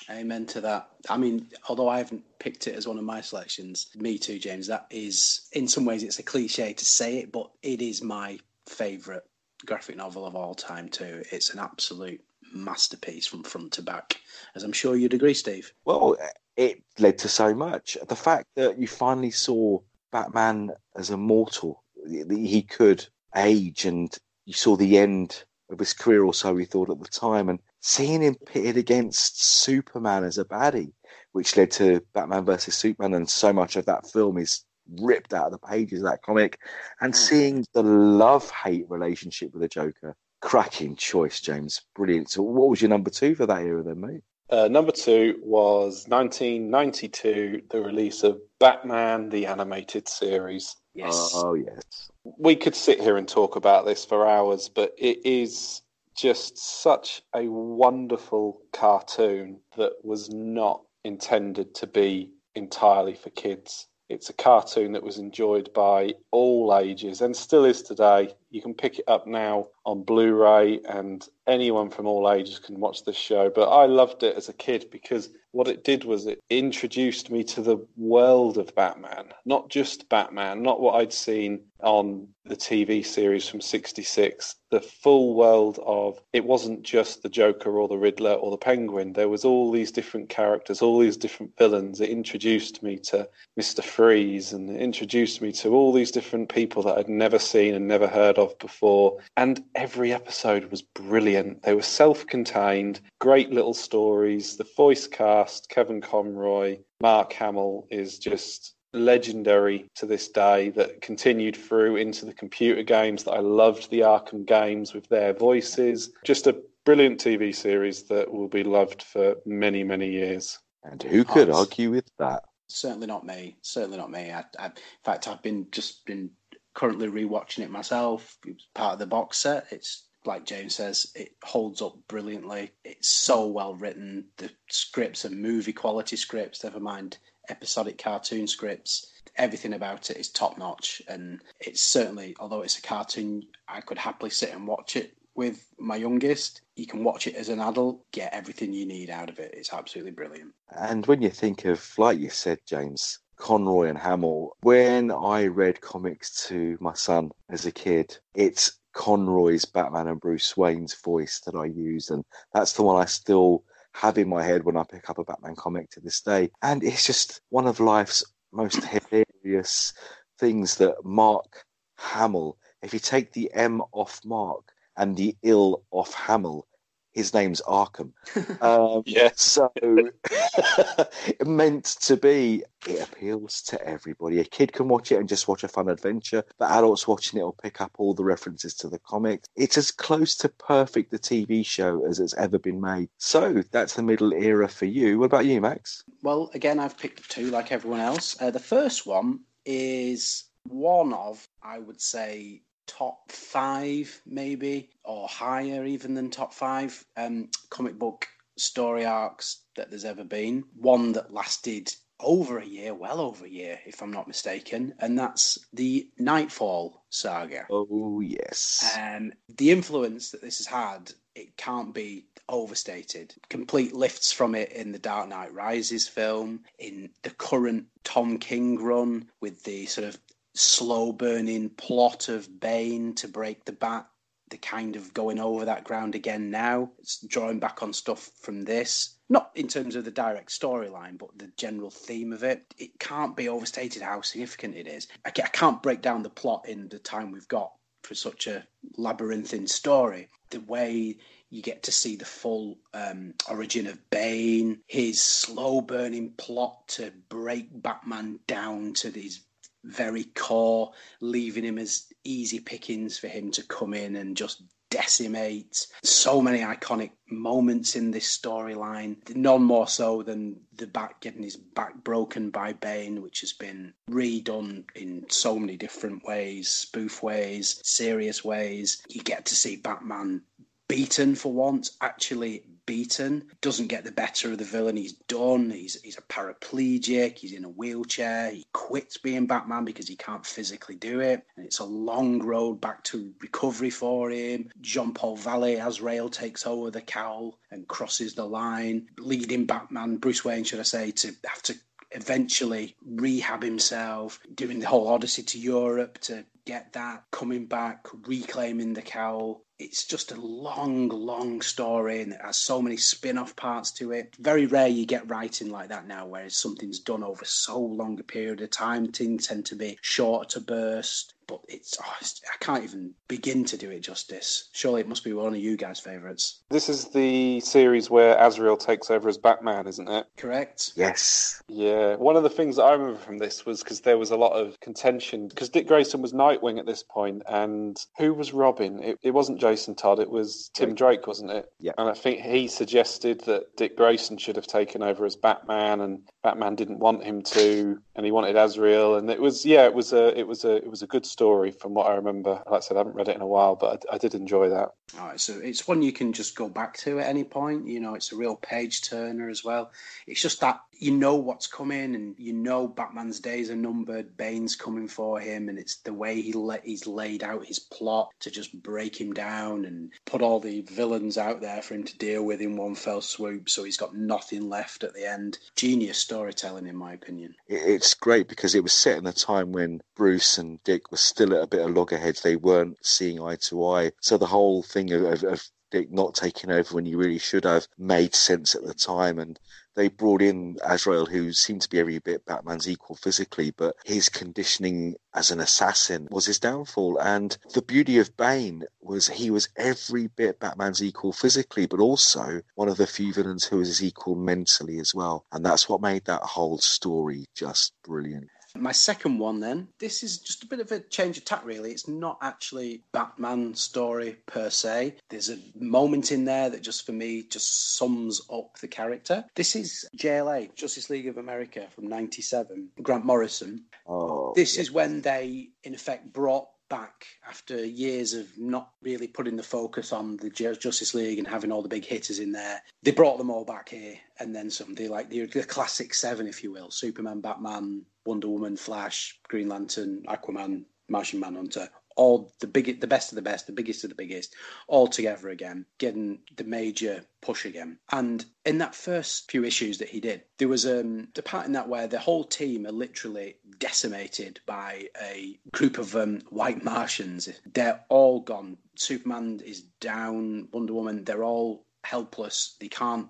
Amen to that. I mean, although I haven't picked it as one of my selections, me too, James. That is, in some ways, it's a cliche to say it, but it is my favourite graphic novel of all time too. It's an absolute masterpiece from front to back, as I'm sure you'd agree, Steve. Well, it led to so much. The fact that you finally saw Batman as a mortal, he could age, and you saw the end of his career, or so we thought at the time, and seeing him pitted against Superman as a baddie, which led to Batman versus Superman, and so much of that film is ripped out of the pages of that comic, and seeing the love hate relationship with the Joker. Cracking choice, James. Brilliant. So, what was your number two for that era, then, mate? Uh, number two was 1992, the release of Batman the Animated Series. Yes. Oh, yes. We could sit here and talk about this for hours, but it is just such a wonderful cartoon that was not intended to be entirely for kids. It's a cartoon that was enjoyed by all ages and still is today. You can pick it up now on Blu-ray, and anyone from all ages can watch this show. But I loved it as a kid because what it did was it introduced me to the world of Batman, not just Batman, not what I'd seen on the TV series from 66, the full world of it wasn't just the Joker or the Riddler or the Penguin. There was all these different characters, all these different villains. It introduced me to Mr. Freeze and it introduced me to all these different people that I'd never seen and never heard of before. And every episode was brilliant. They were self contained, great little stories. The voice cast, Kevin Conroy, Mark Hamill is just legendary to this day that continued through into the computer games that I loved the Arkham games with their voices. Just a brilliant TV series that will be loved for many, many years. And who could argue with that? Certainly not me. Certainly not me. I, I, in fact, I've been just been currently rewatching it myself. It was part of the box set. It's like James says, it holds up brilliantly. It's so well written. The scripts are movie quality scripts, never mind episodic cartoon scripts. Everything about it is top notch, and it's certainly, although it's a cartoon, I could happily sit and watch it with my youngest. You can watch it as an adult, get everything you need out of it. It's absolutely brilliant. And when you think of, like you said, James, Conroy and Hamill, when I read comics to my son as a kid, it's Conroy's Batman and Bruce Wayne's voice that I use, and that's the one I still have in my head when I pick up a Batman comic to this day. And it's just one of life's most hilarious things that Mark Hamill, if you take the M off Mark and the ill off Hamill, his name's Arkham. Um, Yeah. So meant to be, it appeals to everybody. A kid can watch it and just watch a fun adventure, but adults watching it will pick up all the references to the comics. It's as close to perfect the TV show as it's ever been made. So that's the middle era for you. What about you, Max? Well, again, I've picked two like everyone else. Uh, the first one is one of, I would say, top five, maybe, or higher even than top five um, comic book story arcs that there's ever been. One that lasted over a year, well over a year, if I'm not mistaken, and that's the Knightfall saga. Oh, yes. And the influence that this has had, it can't be overstated. Complete lifts from it in the Dark Knight Rises film, in the current Tom King run, with the sort of slow burning plot of Bane to break the bat. The kind of going over that ground again now. It's drawing back on stuff from this. Not in terms of the direct storyline, but the general theme of it. It can't be overstated how significant it is. I I can't break down the plot in the time we've got for such a labyrinthine story. The way you get to see the full um, origin of Bane, his slow burning plot to break Batman down to these very core, leaving him as easy pickings for him to come in and just decimate. So many iconic moments in this storyline, none more so than the back getting his back broken by Bane, which has been redone in so many different ways, spoof ways, serious ways. You get to see Batman beaten for once, actually beaten. Doesn't get the better of the villain. He's done. He's he's a paraplegic. He's in a wheelchair. He quits being Batman because he can't physically do it. And it's a long road back to recovery for him. Jean Paul Valley, Azrael takes over the cowl and crosses the line, leading Batman, Bruce Wayne, should I say, to have to eventually rehab himself, doing the whole odyssey to Europe to get that, coming back, reclaiming the cowl. It's just a long, long story and it has so many spin off parts to it. Very rare you get writing like that now, whereas something's done over so long a period of time. Things tend to be shorter to burst, but it's, oh, it's I can't even begin to do it justice. Surely it must be one of you guys' favourites. This is the series where Azrael takes over as Batman, isn't it? Correct? Yes. Yeah, one of the things that I remember from this was because there was a lot of contention because Dick Grayson was Nightwing at this point, and who was Robin? It, it wasn't Jason Todd, it was Tim Drake, wasn't it? Yeah. And I think he suggested that Dick Grayson should have taken over as Batman, and Batman didn't want him to, and he wanted Azrael, and it was yeah, it was a it was a it was a good story from what I remember. Like I said, I haven't read it in a while, but I, I did enjoy that. All right, so it's one you can just go back to at any point. You know, it's a real page turner as well. It's just that you know what's coming, and you know Batman's days are numbered. Bane's coming for him, and it's the way he let he's laid out his plot to just break him down and put all the villains out there for him to deal with in one fell swoop. So he's got nothing left at the end. Genius storytelling, in my opinion. It's great because it was set in a time when Bruce and Dick were still at a bit of loggerheads. They weren't seeing eye to eye. So the whole thing of, of, of Dick not taking over when you really should have made sense at the time. And they brought in Azrael, who seemed to be every bit Batman's equal physically, but his conditioning as an assassin was his downfall. And the beauty of Bane was he was every bit Batman's equal physically, but also one of the few villains who was his equal mentally as well. And that's what made that whole story just brilliant. My second one, then, this is just a bit of a change of tack, really. It's not actually Batman story per se. There's a moment in there that just for me just sums up the character. This is JLA, Justice League of America from '97. Grant Morrison. Oh, this yeah. is when they, in effect, brought back after years of not really putting the focus on the Justice League and having all the big hitters in there. They brought them all back here and then some. They like the, the classic seven, if you will: Superman, Batman, Wonder Woman, Flash, Green Lantern, Aquaman, Martian Manhunter. All the big, the best of the best, the biggest of the biggest, all together again, getting the major push again. And in that first few issues that he did, there was um, a part in that where the whole team are literally decimated by a group of um, white Martians. They're all gone. Superman is down. Wonder Woman, they're all helpless. They can't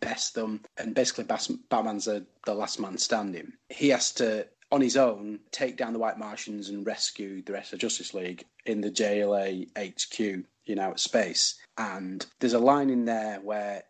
best them. And basically, Batman's a, the last man standing. He has to on his own take down the White Martians and rescue the rest of Justice League in the JLA HQ in outer space. And there's a line in there where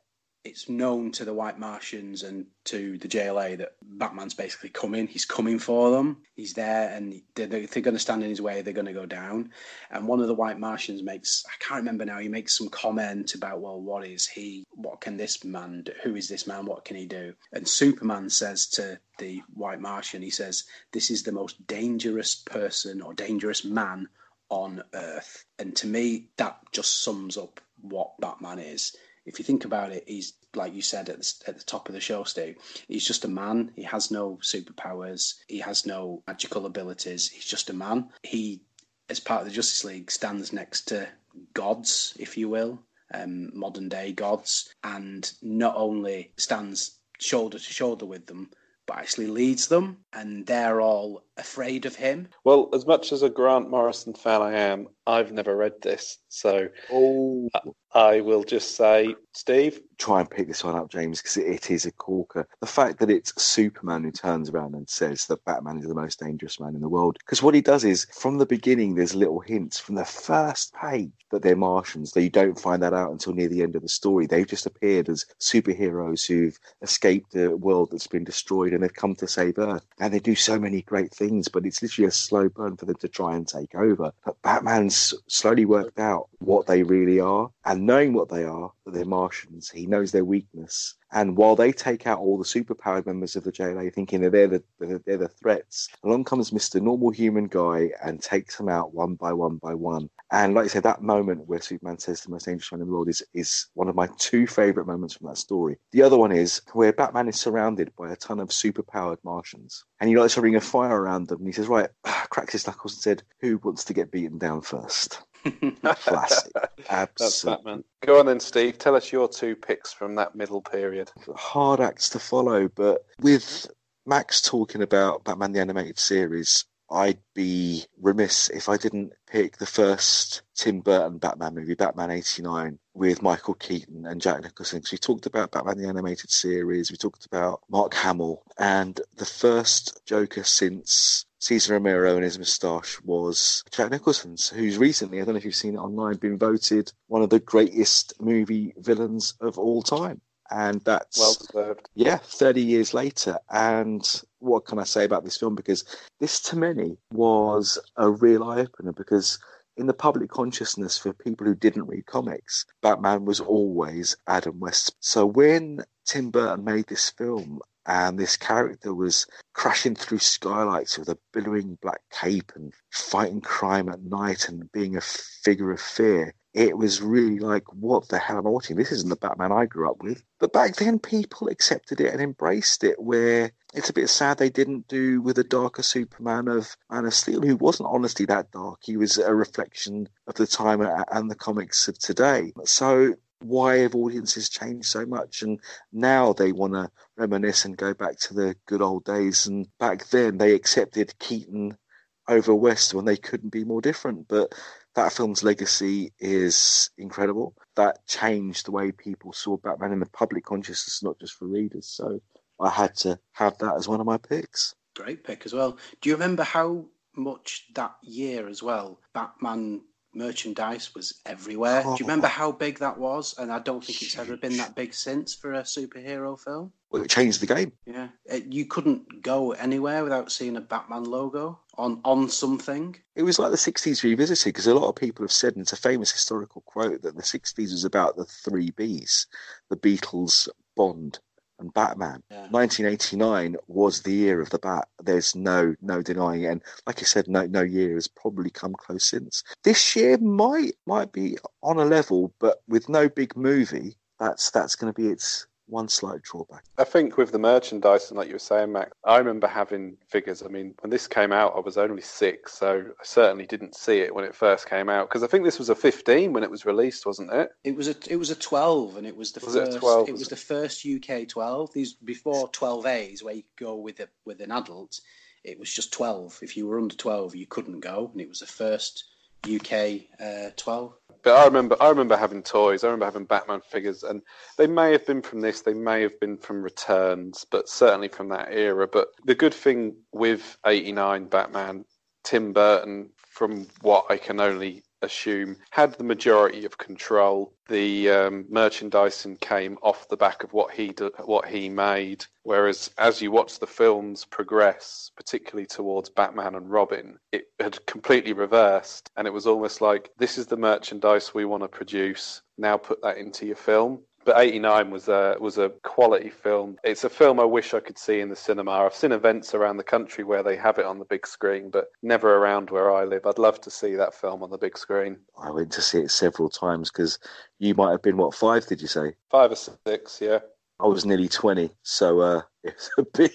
it's known to the White Martians and to the JLA that Batman's basically coming. He's coming for them. He's there, and they're, they're going to stand in his way. They're going to go down. And one of the White Martians makes—I can't remember now. He makes some comment about, well, what is he? What can this man do? Who is this man? What can he do? And Superman says to the White Martian, he says, "This is the most dangerous person or dangerous man on Earth." And to me, that just sums up what Batman is if you think about it, he's like you said at the, at the top of the show, Steve. He's just a man. He has no superpowers. He has no magical abilities. He's just a man. He, as part of the Justice League, stands next to gods, if you will, um, modern day gods, and not only stands shoulder to shoulder with them, but actually leads them, and they're all afraid of him. Well, as much as a Grant Morrison fan I am, I've never read this, so Oh, I will just say, Steve, try and pick this one up, James, because it, it is a corker. The fact that it's Superman who turns around and says that Batman is the most dangerous man in the world. Because what he does is, from the beginning, there's little hints from the first page that they're Martians, though you don't find that out until near the end of the story. They've just appeared as superheroes who've escaped a world that's been destroyed and they've come to save Earth. And they do so many great things, but it's literally a slow burn for them to try and take over. But Batman's slowly worked out what they really are. And knowing what they are, they're Martians, he knows their weakness. And while they take out all the superpowered members of the JLA, thinking that they're the they're the threats, along comes Mister Normal Human Guy and takes them out one by one by one. And like I said, that moment where Superman says the most dangerous man in the world is is one of my two favorite moments from that story. The other one is where Batman is surrounded by a ton of superpowered Martians, and he likes to ring a fire around them. And he says, "Right," cracks his knuckles and said, "Who wants to get beaten down first? Classic, absolutely. Go on then, Steve. Tell us your two picks from that middle period. hard acts to follow, but with Max talking about Batman the Animated Series, I'd be remiss if I didn't pick the first Tim Burton Batman movie, Batman 89, with Michael Keaton and Jack Nicholson. 'Cause we talked about Batman the Animated Series, we talked about Mark Hamill, and the first Joker since Cesar Romero and his moustache was Jack Nicholson's, who's recently, I don't know if you've seen it online, been voted one of the greatest movie villains of all time. And that's Well deserved. yeah, 30 years later. And what can I say about this film? Because this, to many, was a real eye opener because in the public consciousness for people who didn't read comics, Batman was always Adam West. So when Tim Burton made this film, and this character was crashing through skylights with a billowing black cape and fighting crime at night and being a figure of fear. it was really like, what the hell am I watching? This isn't the Batman I grew up with. But back then, people accepted it and embraced it. Where it's a bit sad they didn't do with a darker Superman of Man of Steel, who wasn't honestly that dark. He was a reflection of the time and the comics of today. So why have audiences changed so much? And now they want to reminisce and go back to the good old days. And back then, they accepted Keaton over West when they couldn't be more different. But that film's legacy is incredible. That changed the way people saw Batman in the public consciousness, not just for readers. So I had to have that as one of my picks. Great pick as well. Do you remember how much that year as well Batman merchandise was everywhere? Oh. Do you remember oh. how big that was? And I don't think it's ever been that big since for a superhero film. Well, it changed the game. Yeah, it, you couldn't go anywhere without seeing a Batman logo on on something. It was like the '60s revisited because a lot of people have said, and it's a famous historical quote, that the '60s was about the three Bs: the Beatles, Bond, and Batman. Yeah. 1989 was the year of the Bat. There's no no denying it. And like I said, no no year has probably come close since. This year might might be on a level, but with no big movie. That's that's going to be its one slight drawback. I think with the merchandise and like you were saying, Max, I remember having figures. I mean, when this came out, I was only six, so I certainly didn't see it when it first came out because I think this was a 15 when it was released, wasn't it? It was a it was a 12, and it was the was first. It, 12? it was the first UK 12. These before 12As where you could go with a with an adult. It was just 12. If you were under 12, you couldn't go, and it was the first UK uh, 12. But I remember, I remember having toys. I remember having Batman figures, and they may have been from this, they may have been from Returns, but certainly from that era. But the good thing with '89 Batman, Tim Burton, from what I can only assume, had the majority of control. The um, merchandising came off the back of what he what he made. Whereas as you watch the films progress, particularly towards Batman and Robin, it had completely reversed, and it was almost like this is the merchandise we want to produce. Now put that into your film but 89 was a was a quality film. It's a film I wish I could see in the cinema. I've seen events around the country where they have it on the big screen, but never around where I live. I'd love to see that film on the big screen. I went to see it several times because you might have been what five? Did you say five or six? Yeah. I was nearly 20, so uh, it's a big,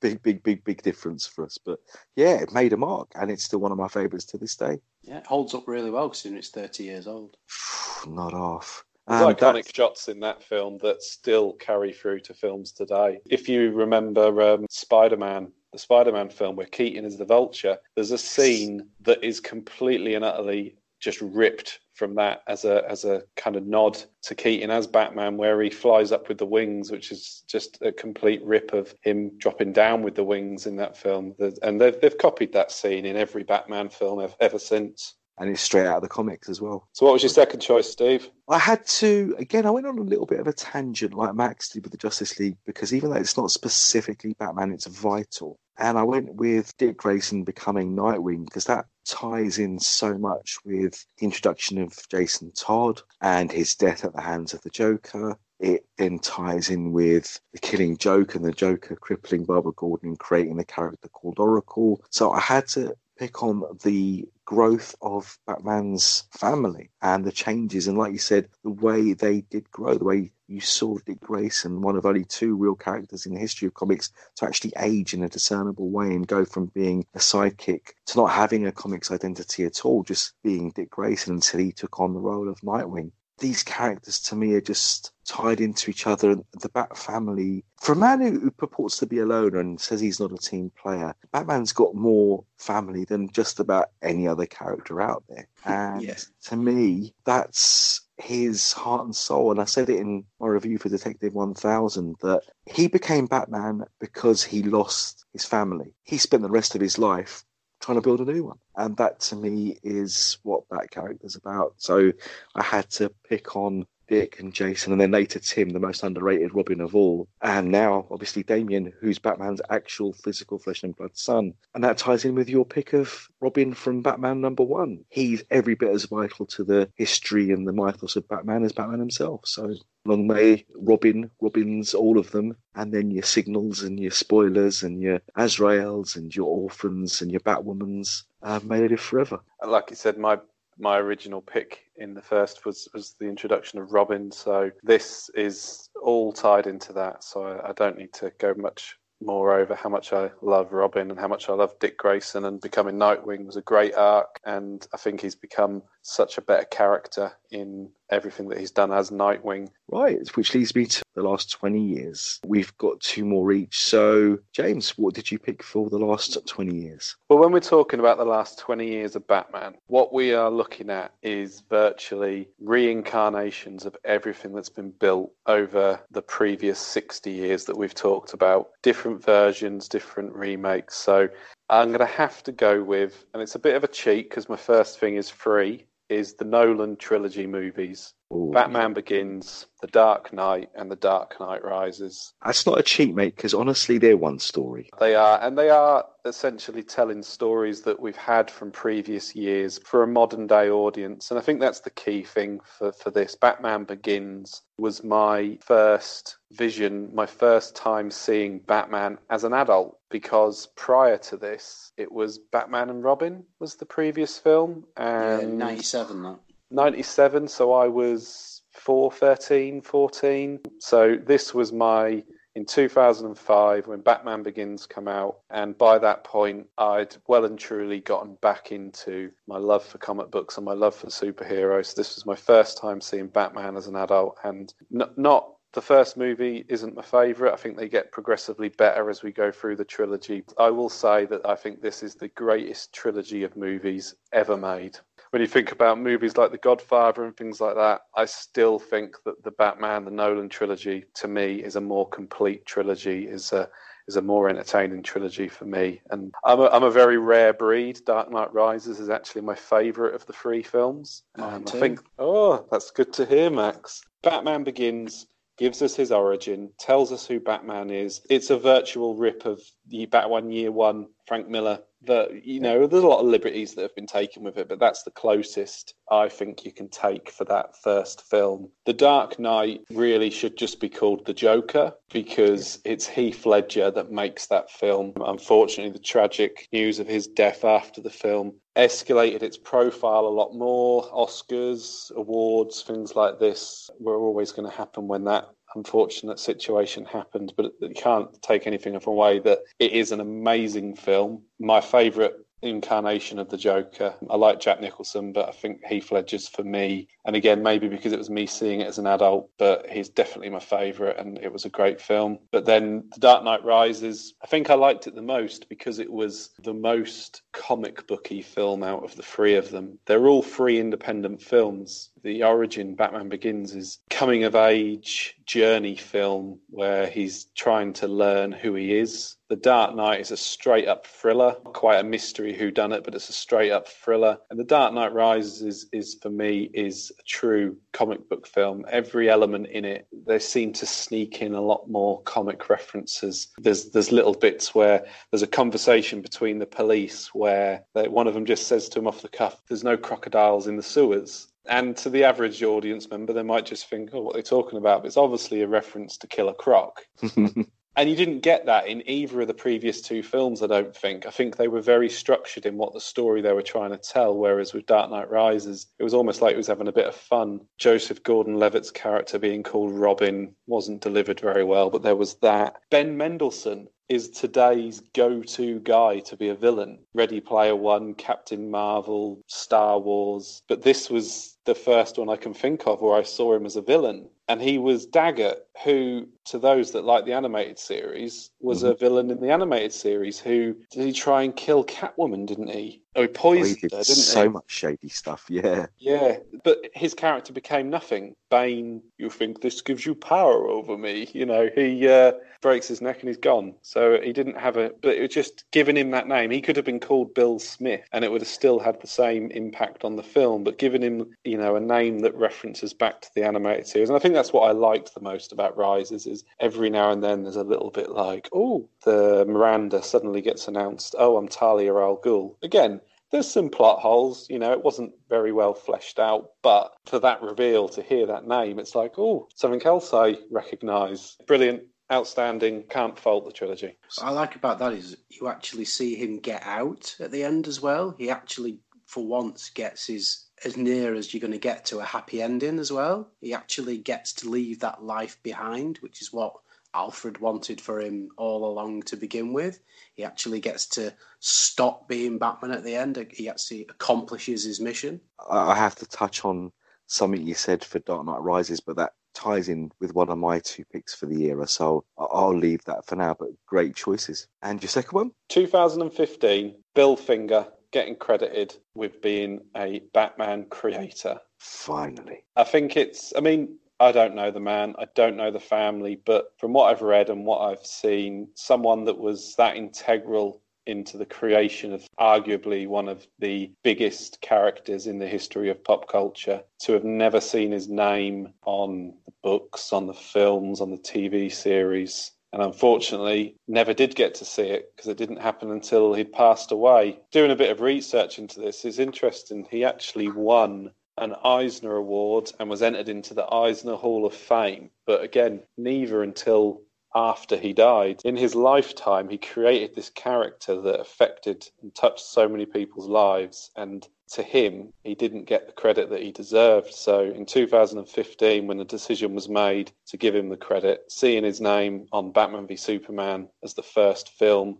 big, big, big, big difference for us. But yeah, it made a mark, and it's still one of my favourites to this day. Yeah, it holds up really well considering it's 30 years old. Not off. There's iconic that's... shots in that film that still carry through to films today. If you remember um, Spider Man, the Spider Man film where Keaton is the vulture, there's a scene that is completely and utterly just ripped from that as a as a kind of nod to Keaton as Batman, where he flies up with the wings, which is just a complete rip of him dropping down with the wings in that film. And they've they've copied that scene in every Batman film ever since and it's straight out of the comics as well. So, what was your second choice, Steve? I had to again. I went on a little bit of a tangent, like Max did with the Justice League, because even though it's not specifically Batman, it's vital. And I went with Dick Grayson becoming Nightwing because that ties in so much with the introduction of Jason Todd and his death at the hands of the Joker. It then ties in with the killing Joke and the Joker crippling Barbara Gordon and creating the character called Oracle. So I had to pick on the growth of Batman's family and the changes. And like you said, the way they did grow, the way you saw Dick Grayson, one of only two real characters in the history of comics, to actually age in a discernible way and go from being a sidekick to not having a comics identity at all, just being Dick Grayson until he took on the role of Nightwing these characters to me are just tied into each other. The Bat family, for a man who, purports to be a loner and says he's not a team player, Batman's got more family than just about any other character out there. And yes. to me, that's his heart and soul. And I said it in my review for Detective 1000 that he became Batman because he lost his family. He spent the rest of his life trying to build a new one. And that to me is what that character's about. So I had to pick on Dick and Jason, and then later Tim, the most underrated Robin of all. And now, obviously, Damian, who's Batman's actual physical flesh and blood son. And that ties in with your pick of Robin from Batman number one. He's every bit as vital to the history and the mythos of Batman as Batman himself. So long may Robin, Robins, all of them, and then your signals and your spoilers and your Azraels and your orphans and your Batwomans, uh, may they live forever. And like you said, my my original pick in the first was was the introduction of Robin. So this is all tied into that. So I, I don't need to go much more over how much I love Robin and how much I love Dick Grayson and becoming Nightwing was a great arc and I think he's become such a better character in everything that he's done as Nightwing. Right, which leads me to the last 20 years. We've got two more each. So, James, what did you pick for the last 20 years? Well, when we're talking about the last 20 years of Batman, what we are looking at is virtually reincarnations of everything that's been built over the previous 60 years that we've talked about. Different versions, different remakes. So, I'm going to have to go with, and it's a bit of a cheat because my first thing is free, is the Nolan trilogy movies. Ooh. Batman Begins, The Dark Knight, and The Dark Knight Rises. That's not a cheat, mate, because honestly, they're one story. They are, and they are essentially telling stories that we've had from previous years for a modern day audience. And I think that's the key thing for, for this. Batman Begins was my first vision, my first time seeing Batman as an adult, because prior to this, it was Batman and Robin was the previous film. Yeah, And 97, that. 97 so i was 4 13 14 so this was my in 2005 when batman begins come out and by that point i'd well and truly gotten back into my love for comic books and my love for superheroes this was my first time seeing batman as an adult and n- not the first movie isn't my favourite. I think they get progressively better as we go through the trilogy. I will say that I think this is the greatest trilogy of movies ever made when you think about movies like The Godfather and things like that, I still think that the Batman, the Nolan trilogy, to me, is a more complete trilogy. is a is a more entertaining trilogy for me. And I'm a, I'm a very rare breed. Dark Knight Rises is actually my favourite of the three films. Um. I think. Oh, that's good to hear, Max. Batman Begins gives us his origin, tells us who Batman is. It's a virtual rip of the Batman Year One, Frank Miller. That you know, there's a lot of liberties that have been taken with it, but that's the closest I think you can take for that first film. The Dark Knight really should just be called The Joker because it's Heath Ledger that makes that film. Unfortunately, the tragic news of his death after the film escalated its profile a lot more. Oscars, awards, things like this were always going to happen when that unfortunate situation happened, but you can't take anything away that it is an amazing film. My favourite incarnation of the Joker. I like Jack Nicholson, but I think Heath Ledger's for me. And again, maybe because it was me seeing it as an adult, but he's definitely my favourite, and it was a great film. But then The Dark Knight Rises, I think I liked it the most because it was the most comic booky film out of the three of them. They're all three independent films. The origin, Batman Begins, is coming of age journey film where he's trying to learn who he is. The Dark Knight is a straight up thriller, quite a mystery who done it, but it's a straight up thriller. And The Dark Knight Rises is, is for me is a true comic book film. Every element in it, they seem to sneak in a lot more comic references. There's there's little bits where there's a conversation between the police where they, one of them just says to him off the cuff, "There's no crocodiles in the sewers." And to the average audience member, they might just think, "Oh, what are they talking about?" But it's obviously a reference to Killer Croc. And you didn't get that in either of the previous two films, I don't think. I think they were very structured in what the story they were trying to tell, whereas with Dark Knight Rises, it was almost like it was having a bit of fun. Joseph Gordon Levitt's character being called Robin wasn't delivered very well, but there was that. Ben Mendelsohn is today's go to guy to be a villain. Ready Player One, Captain Marvel, Star Wars. But this was the first one I can think of where I saw him as a villain. And he was Daggett, who, to those that like the animated series, was a villain in the animated series. Who did he try and kill Catwoman? Didn't he? Oh, he Oh, he poisoned her, didn't so he? much shady stuff. Yeah. Yeah, but his character became nothing. Bane, you think this gives you power over me? You know, he uh, breaks his neck and he's gone. So he didn't have a, but it was just giving him that name. He could have been called Bill Smith and it would have still had the same impact on the film, but giving him, you know, a name that references back to the animated series. And I think that's what I liked the most about Rises is every now and then there's a little bit like, oh, the Miranda suddenly gets announced, oh, I'm Talia al Ghul. Again, there's some plot holes. You know, it wasn't very well fleshed out, but for that reveal to hear that name, it's like, oh, something else I recognise. Brilliant, outstanding. Can't fault the trilogy. What I like about that is you actually see him get out at the end as well. He actually, for once, gets his as near as you're going to get to a happy ending as well. He actually gets to leave that life behind, which is what Alfred wanted for him all along to begin with. He actually gets to stop being Batman at the end. He actually accomplishes his mission. I have to touch on something you said for Dark Knight Rises, but that ties in with one of my two picks for the era. So I'll leave that for now, but great choices. And your second one? 2015, Bill Finger getting credited with being a Batman creator. Finally. I think it's, I mean, I don't know the man, I don't know the family, but from what I've read and what I've seen, someone that was that integral into the creation of arguably one of the biggest characters in the history of pop culture to have never seen his name on the books, on the films, on the TV series. And unfortunately, never did get to see it because it didn't happen until he'd passed away. Doing a bit of research into this is interesting. He actually won an Eisner Award and was entered into the Eisner Hall of Fame. But again, neither until after he died. In his lifetime, he created this character that affected and touched so many people's lives. And to him, he didn't get the credit that he deserved. So in 2015, when the decision was made to give him the credit, seeing his name on Batman v Superman as the first film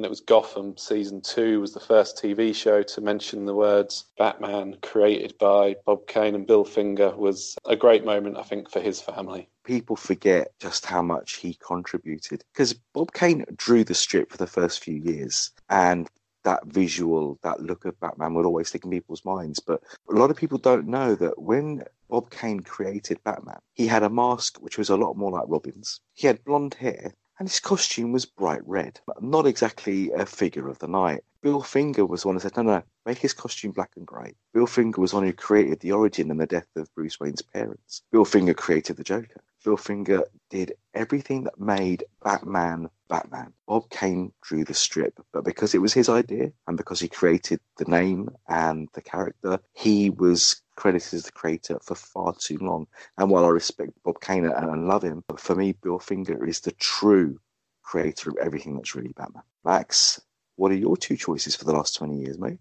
and it was Gotham season two was the first TV show to mention the words Batman, created by Bob Kane and Bill Finger, was a great moment, I think, for his family. People forget just how much he contributed because Bob Kane drew the strip for the first few years, and that visual, that look of Batman would always stick in people's minds. But a lot of people don't know that when Bob Kane created Batman, he had a mask which was a lot more like Robin's. He had blonde hair and his costume was bright red, not exactly a figure of the night. Bill Finger was the one who said, no, no, make his costume black and grey. Bill Finger was the one who created the origin and the death of Bruce Wayne's parents. Bill Finger created the Joker. Bill Finger did everything that made Batman Batman. Bob Kane drew the strip, but because it was his idea and because he created the name and the character, he was credited as the creator for far too long. And while I respect Bob Kane and I love him, for me, Bill Finger is the true creator of everything that's really Batman. Max, what are your two choices for the last 20 years, mate?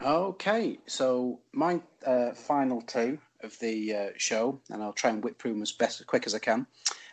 Okay, so my uh, final two of the uh, show, and I'll try and whip through them as best as quick as I can.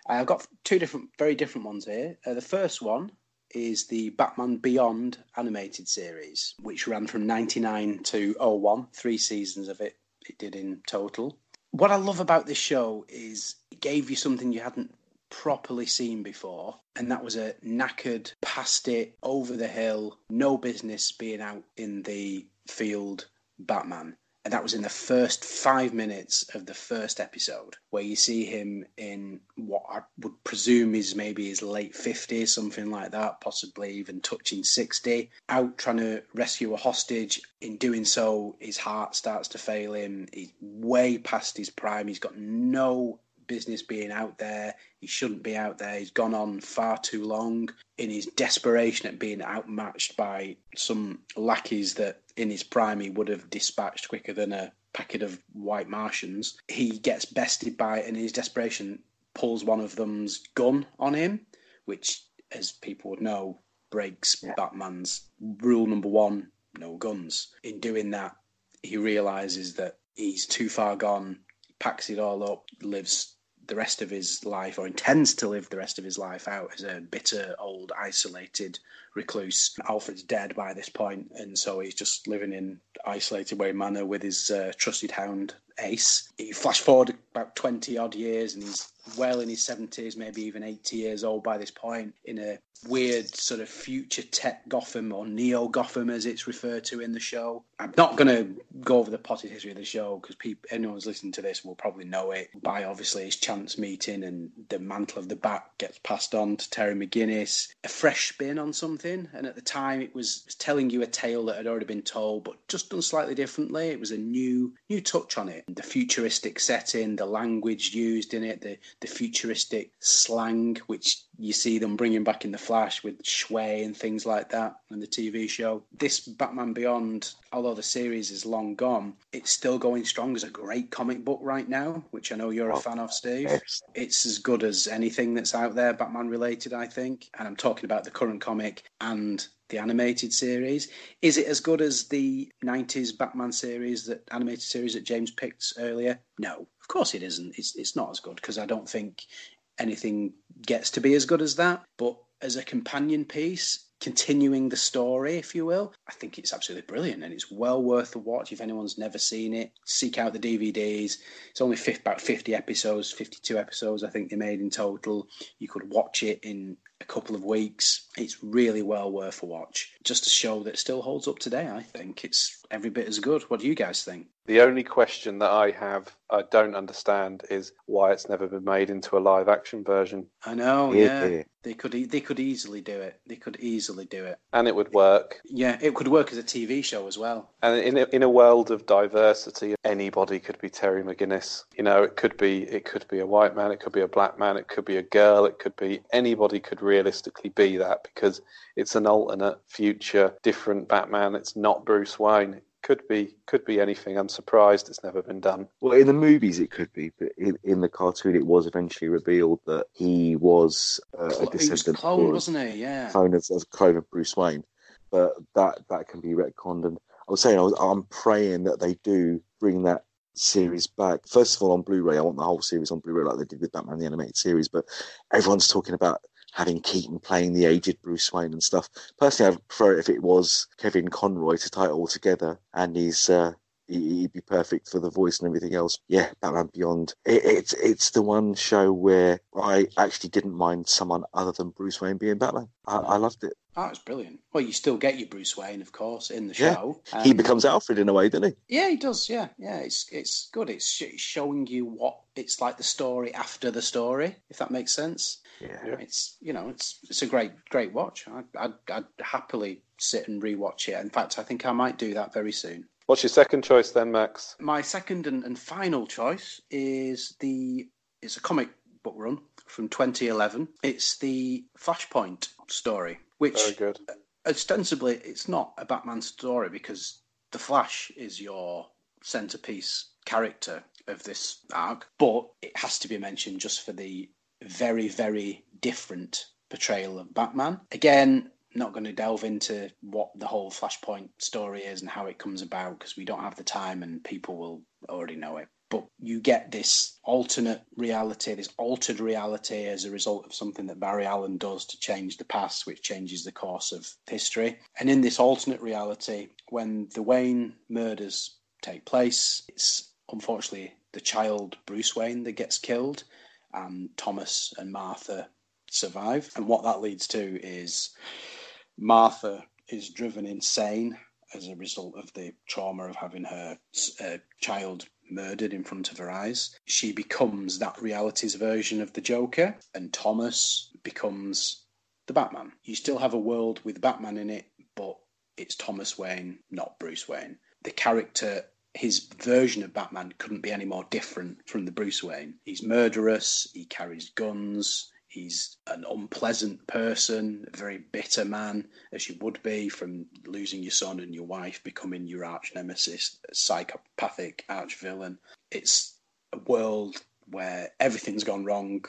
I've got two different, very different ones here. Uh, the first one is the Batman Beyond animated series, which ran from 99 to 01, three seasons of it it did in total. What I love about this show is it gave you something you hadn't properly seen before, and that was a knackered, past it, over the hill, no business being out in the field Batman and that was in the first five minutes of the first episode, where you see him in what I would presume is maybe his late 50s, something like that, possibly even touching 60, out trying to rescue a hostage. In doing so, his heart starts to fail him. He's way past his prime. He's got no business being out there. He shouldn't be out there. He's gone on far too long in his desperation at being outmatched by some lackeys that in his prime he would have dispatched quicker than a packet of white Martians. He gets bested by, and in his desperation, pulls one of them's gun on him, which, as people would know, breaks yeah. Batman's rule number one no guns. In doing that, he realizes that he's too far gone, packs it all up, lives the rest of his life, or intends to live the rest of his life out as a bitter, old, isolated recluse. Alfred's dead by this point, and so he's just living in isolated Wayne Manor with his uh, trusted hound Ace. You flash forward about 20 odd years, and he's well in his 70s, maybe even 80 years old by this point, in a weird sort of future tech Gotham or neo Gotham as it's referred to in the show. I'm not going to go over the potted history of the show because anyone who's listening to this will probably know it by obviously his chance meeting and the mantle of the bat gets passed on to Terry McGinnis. A fresh spin on something, and at the time it was telling you a tale that had already been told, but just done slightly differently. It was a new new touch on it. The futuristic setting, the language used in it, the the futuristic slang, which you see them bringing back in the Flash with Schway and things like that in the TV show. This Batman Beyond, although the series is long gone, it's still going strong as a great comic book right now, which I know you're a oh, fan of, Steve. It's as good as anything that's out there, Batman related, I think. And I'm talking about the current comic and the animated series. Is it as good as the 90s Batman series, that animated series that James picked earlier? No, of course it isn't. It's, it's not as good because I don't think anything gets to be as good as that. But as a companion piece, continuing the story, if you will. I think it's absolutely brilliant and it's well worth the watch if anyone's never seen it. Seek out the DVDs. It's only about 50 episodes, 52 episodes, I think they made in total. You could watch it in a couple of weeks. It's really well worth a watch. Just a show that still holds up today, I think. It's every bit as good. What do you guys think? The only question that I have, I don't understand, is why it's never been made into a live action version. I know, yeah. yeah. They could they could easily do it. They could easily do it, and it would work. Yeah, it could work as a TV show as well. And in a, in a world of diversity, anybody could be Terry McGinnis. You know, it could be it could be a white man, it could be a black man, it could be a girl, it could be anybody could realistically be that because it's an alternate future, different Batman. It's not Bruce Wayne could be could be anything. I'm surprised it's never been done. Well, in the movies it could be, but in, in the cartoon it was eventually revealed that he was uh, a descendant. He was clone, wasn't he? Yeah, clone as, as clone of Bruce Wayne. But that that can be retconned. And I was saying I was, I'm praying that they do bring that series back. First of all, on Blu-ray, I want the whole series on Blu-ray like they did with Batman the animated series. But everyone's talking about having Keaton playing the aged Bruce Wayne and stuff. Personally, I'd prefer it if it was Kevin Conroy to tie it all together, and he's uh, he'd be perfect for the voice and everything else. Yeah, Batman Beyond. It, it's it's the one show where I actually didn't mind someone other than Bruce Wayne being Batman. I, I loved it. Oh, it's brilliant. Well, you still get your Bruce Wayne, of course, in the show. Yeah. he becomes Alfred in a way, doesn't he? Yeah, he does. Yeah, yeah. It's it's good. It's showing you what it's like the story after the story, if that makes sense. Yeah, it's you know it's it's a great great watch. I, I'd, I'd happily sit and rewatch it. In fact, I think I might do that very soon. What's your second choice then, Max? My second and, and final choice is the it's a comic book run from 2011. It's the Flashpoint story, which very good. Ostensibly, it's not a Batman story because the Flash is your centerpiece character of this arc, but it has to be mentioned just for the very, very different portrayal of Batman. Again, not going to delve into what the whole Flashpoint story is and how it comes about because we don't have the time and people will already know it. But you get this alternate reality, this altered reality as a result of something that Barry Allen does to change the past, which changes the course of history. And in this alternate reality, when the Wayne murders take place, it's unfortunately the child Bruce Wayne that gets killed and Thomas and Martha survive. And what that leads to is Martha is driven insane as a result of the trauma of having her uh, child murdered in front of her eyes. She becomes that reality's version of the Joker, and Thomas becomes the Batman. You still have a world with Batman in it, but it's Thomas Wayne, not Bruce Wayne. The character his version of Batman couldn't be any more different from the Bruce Wayne. He's murderous, he carries guns, he's an unpleasant person, a very bitter man, as you would be from losing your son and your wife, becoming your arch nemesis, psychopathic arch villain. It's a world where everything's gone wrong.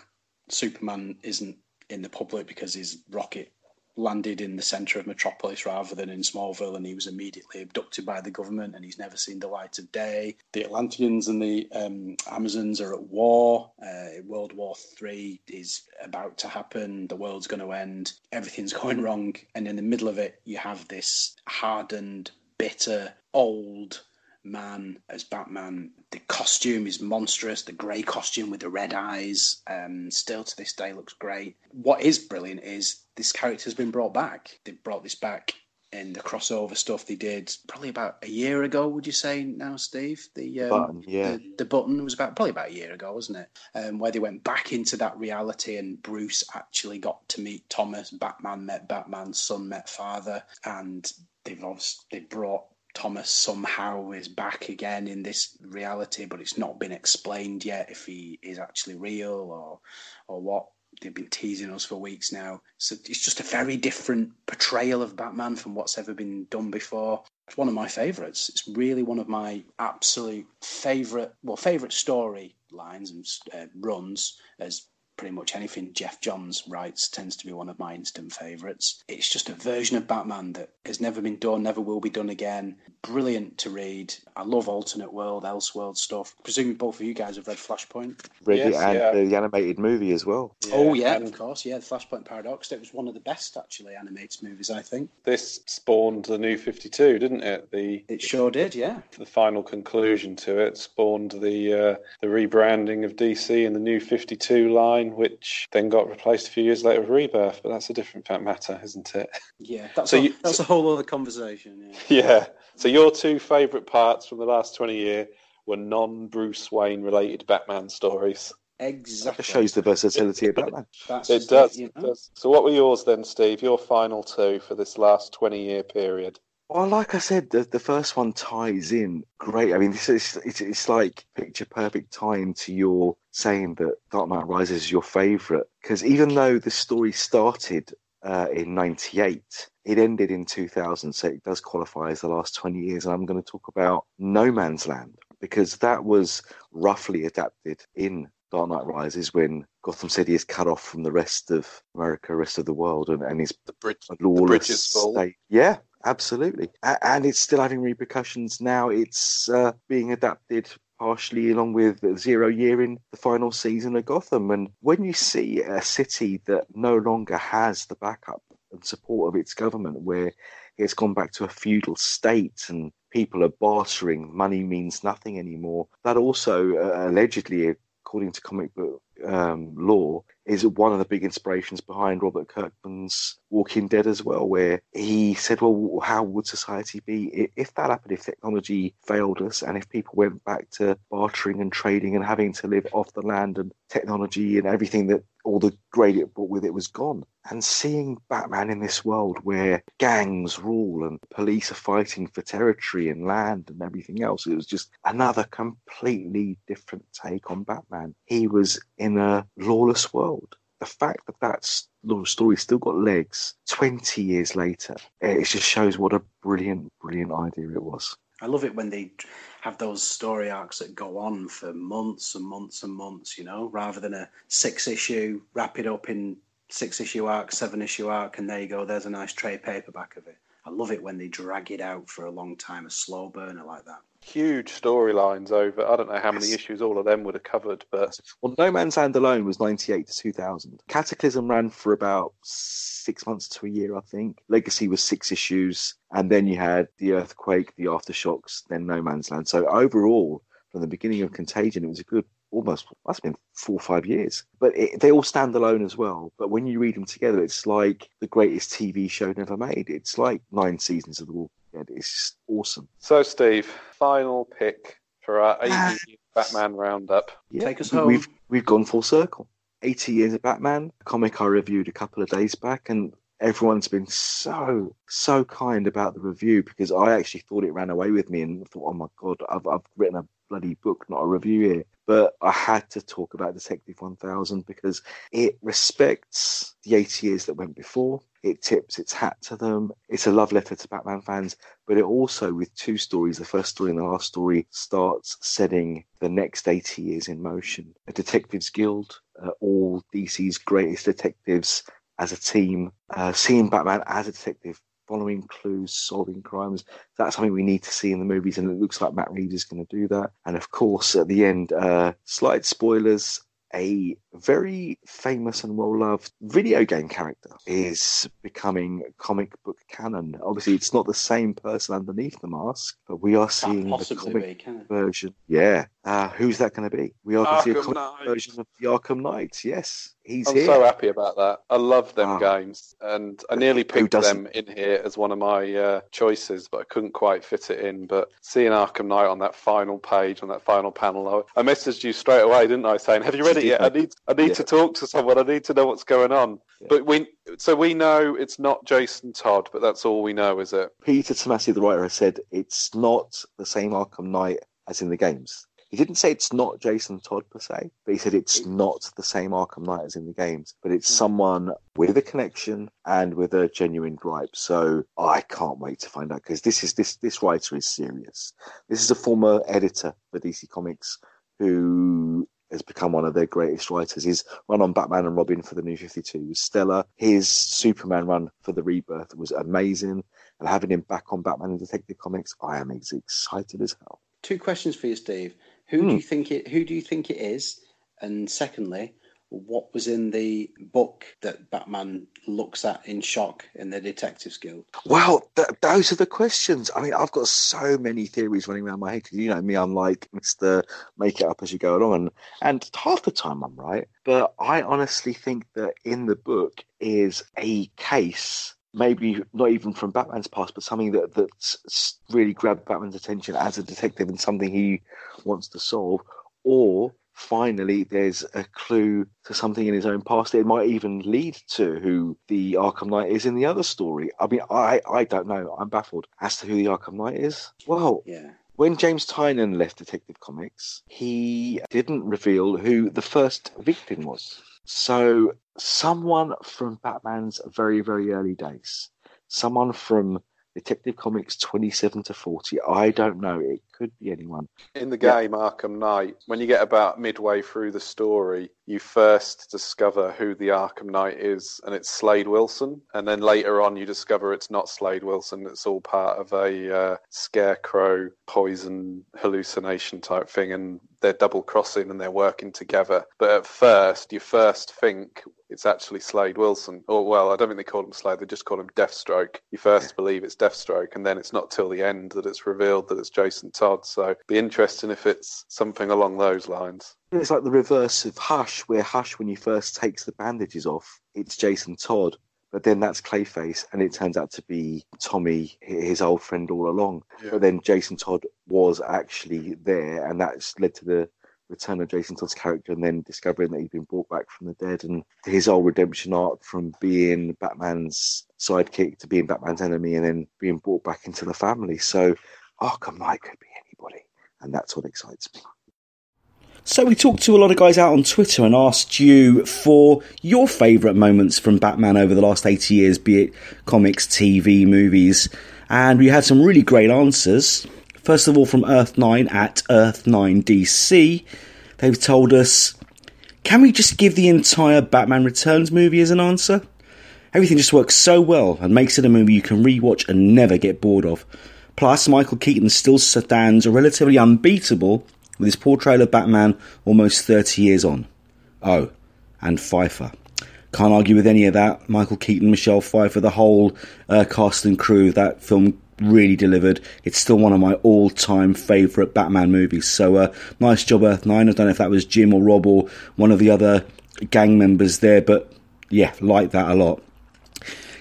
Superman isn't in the public because his rocket landed in the centre of Metropolis rather than in Smallville, and he was immediately abducted by the government, and he's never seen the light of day. The Atlanteans and the um, Amazons are at war. Uh, World War Three is about to happen. The world's going to end. Everything's going wrong, and in the middle of it, you have this hardened, bitter, old man as Batman. The costume is monstrous. The grey costume with the red eyes, um, still to this day, looks great. What is brilliant is this character's been brought back. They brought this back in the crossover stuff they did probably about a year ago. Would you say now, Steve? The um, button, yeah. The, the, button was about probably about a year ago, wasn't it? Um, where they went back into that reality, and Bruce actually got to meet Thomas. Batman met Batman. Son met father, and they've obviously they brought Thomas somehow is back again in this reality, but it's not been explained yet if he is actually real or or what. They've been teasing us for weeks now. So it's just a very different portrayal of Batman from what's ever been done before. It's one of my favourites. It's really one of my absolute favourite, well, favourite story lines and uh, runs as pretty much anything Geoff Johns writes tends to be one of my instant favourites. It's just a version of Batman that has never been done, never will be done again. Brilliant to read. I love alternate world, Elseworld stuff. Presumably both of you guys have read Flashpoint. Read Yes, and yeah. the animated movie as well. oh yeah, and of course, yeah. The Flashpoint Paradox. It was one of the best actually animated movies, I think. This spawned the new 52, didn't it? The It sure did, yeah. the final conclusion to it spawned the uh, the rebranding of DC and the new 52 line, which then got replaced a few years later with Rebirth. But that's a different matter, isn't it? Yeah, that's So a, you- that's a whole other conversation. Yeah. yeah. So your two favourite parts from the last 20 year were non Bruce Wayne related Batman stories. Exactly. just shows the versatility of Batman. That's It just does, you know. does. So what were yours then, Steve? Your final two for this last 20 year period? Well, like I said, the, the first one ties in great. I mean, this is it's, it's like picture perfect time to your saying that Dark Knight Rises is your favourite because even though the story started uh, in '98, it ended in 2000, so it does qualify as the last 20 years. And I'm going to talk about No Man's Land because that was roughly adapted in Dark Knight Rises when Gotham City is cut off from the rest of America, rest of the world, and, and is The bridge. a lawless state. Yeah, absolutely. And it's still having repercussions now. It's uh, being adapted partially along with Zero Year in the final season of Gotham. And when you see a city that no longer has the backup and support of its government, where it's gone back to a feudal state and people are bartering, money means nothing anymore, that also uh, allegedly, according to comic book um, law, is one of the big inspirations behind Robert Kirkman's Walking Dead as well, where he said, Well, how would society be if that happened, if technology failed us, and if people went back to bartering and trading and having to live off the land and technology and everything that all the great it brought with it was gone? And seeing Batman in this world where gangs rule and police are fighting for territory and land and everything else, it was just another completely different take on Batman. He was in a lawless world. The fact that that story still got legs 20 years later, it just shows what a brilliant, brilliant idea it was. I love it when they have those story arcs that go on for months and months and months, you know, rather than a six issue, wrap it up in six issue arc, seven issue arc, and there you go, there's a nice trade paperback of it. I love it when they drag it out for a long time, a slow burner like that. Huge storylines over. I don't know how many Yes. issues all of them would have covered, but Well, No Man's Land alone was 98 to 2000. Cataclysm ran for about six months to a year, I think. Legacy was six issues. And then you had the earthquake, the aftershocks, then No Man's Land. So overall, from the beginning of Contagion, it was a good almost, must have been four or five years. But it, they all stand alone as well. But when you read them together, it's like the greatest TV show never made. It's like nine seasons of The Walking Dead. It's just awesome. so Steve, final pick for our Ah. 80 Batman roundup. Yeah, Take us home. We've we've gone full circle. Eighty years of Batman, a comic I reviewed a couple of days back, and everyone's been so so kind about the review because I actually thought it ran away with me and thought, oh my god, I've I've written a bloody book, not a review here. But I had to talk about Detective 1000 because it respects the 80 years that went before. It tips its hat to them. It's a love letter to Batman fans, but it also, with two stories, the first story and the last story, starts setting the next 80 years in motion. A Detectives Guild, uh, all DC's greatest detectives as a team, uh, seeing Batman as a detective, following clues, solving crimes. That's something we need to see in the movies, and it looks like Matt Reeves is going to do that. And of course, at the end, uh, slight spoilers. A very famous and well loved video game character is becoming comic book canon. Obviously, it's not the same person underneath the mask, but we are seeing the comic be, version. Yeah. Uh, who's that going to be? We are going to see a comic Knight. version of the Arkham Knight. Yes, he's I'm here. so happy about that. I love them Ah. games, and I nearly Who picked them in here as one of my uh, choices, but I couldn't quite fit it in. But seeing Arkham Knight on that final page, on that final panel, I, I messaged you straight away, didn't I? Saying, "Have you read You it did, yet? I need, I need Yeah. to talk to someone. I need to know what's going on." Yeah. But we, so we know it's not Jason Todd, but that's all we know, is it? Peter Tomasi, the writer, has said it's not the same Arkham Knight as in the games. He didn't say it's not Jason Todd per se, but he said it's not the same Arkham Knight as in the games. But it's hmm. someone with a connection and with a genuine gripe. So I can't wait to find out because this is this this writer is serious. This is a former editor for DC Comics who has become one of their greatest writers. His run on Batman and Robin for the New 52 was stellar. His Superman run for the Rebirth was amazing. And having him back on Batman and Detective Comics, I am as excited as hell. Two questions for you, Steve. Who Hmm. do you think it? Who do you think it is? And secondly, what was in the book that Batman looks at in shock in the Detectives Guild? Well, th- those are the questions. I mean, I've got so many theories running around my head you know me, I'm like Mister Make It Up as you go along, and, and half the time I'm right. But I honestly think that in the book is a case, maybe not even from Batman's past, but something that that's really grabbed Batman's attention as a detective and something he wants to solve, or finally there's a clue to something in his own past. It might even lead to who the arkham knight is in the other story. I mean i i don't know. I'm baffled as to who the arkham knight is. Well Yeah. when James Tynion left detective comics he didn't reveal who the first victim was. So someone from batman's very very early days someone from detective comics 27 to 40 i don't know it could be anyone In the Yeah. game Arkham Knight, when you get about midway through the story, you first discover who the Arkham Knight is, and it's Slade Wilson. And then later on, you discover it's not Slade Wilson. It's all part of a uh, scarecrow poison hallucination type thing, and they're double crossing and they're working together. But at first, you first think it's actually Slade Wilson. Or, well, I don't think they call him Slade, they just call him Deathstroke. You first believe it's Deathstroke, and then it's not till the end that it's revealed that it's Jason Todd. So, be interesting if it's something along those lines. It's like the reverse of Hush, where Hush, when he first takes the bandages off, it's Jason Todd, but then that's Clayface, and it turns out to be Tommy, his old friend all along. But then Jason Todd was actually there, and that's led to the return of Jason Todd's character, and then discovering that he'd been brought back from the dead, and his old redemption arc from being Batman's sidekick to being Batman's enemy, and then being brought back into the family. So Arkham Knight could be anybody, and that's what excites me. So we talked to a lot of guys out on Twitter and asked you for your favourite moments from Batman over the last 80 years, be it comics, TV, movies, and we had some really great answers. First of all, from Earth9 at Earth9DC, they've told us, can we just give the entire Batman Returns movie as an answer? Everything just works so well and makes it a movie you can rewatch and never get bored of. Plus, Michael Keaton still stands relatively unbeatable with his portrayal of Batman almost 30 years on. Oh, and Pfeiffer. Can't argue with any of that. Michael Keaton, Michelle Pfeiffer, the whole uh, cast and crew, that film really delivered. It's still one of my all time favourite Batman movies. So, uh, nice job, Earth 9. I don't know if that was Jim or Rob or one of the other gang members there, but yeah, like that a lot.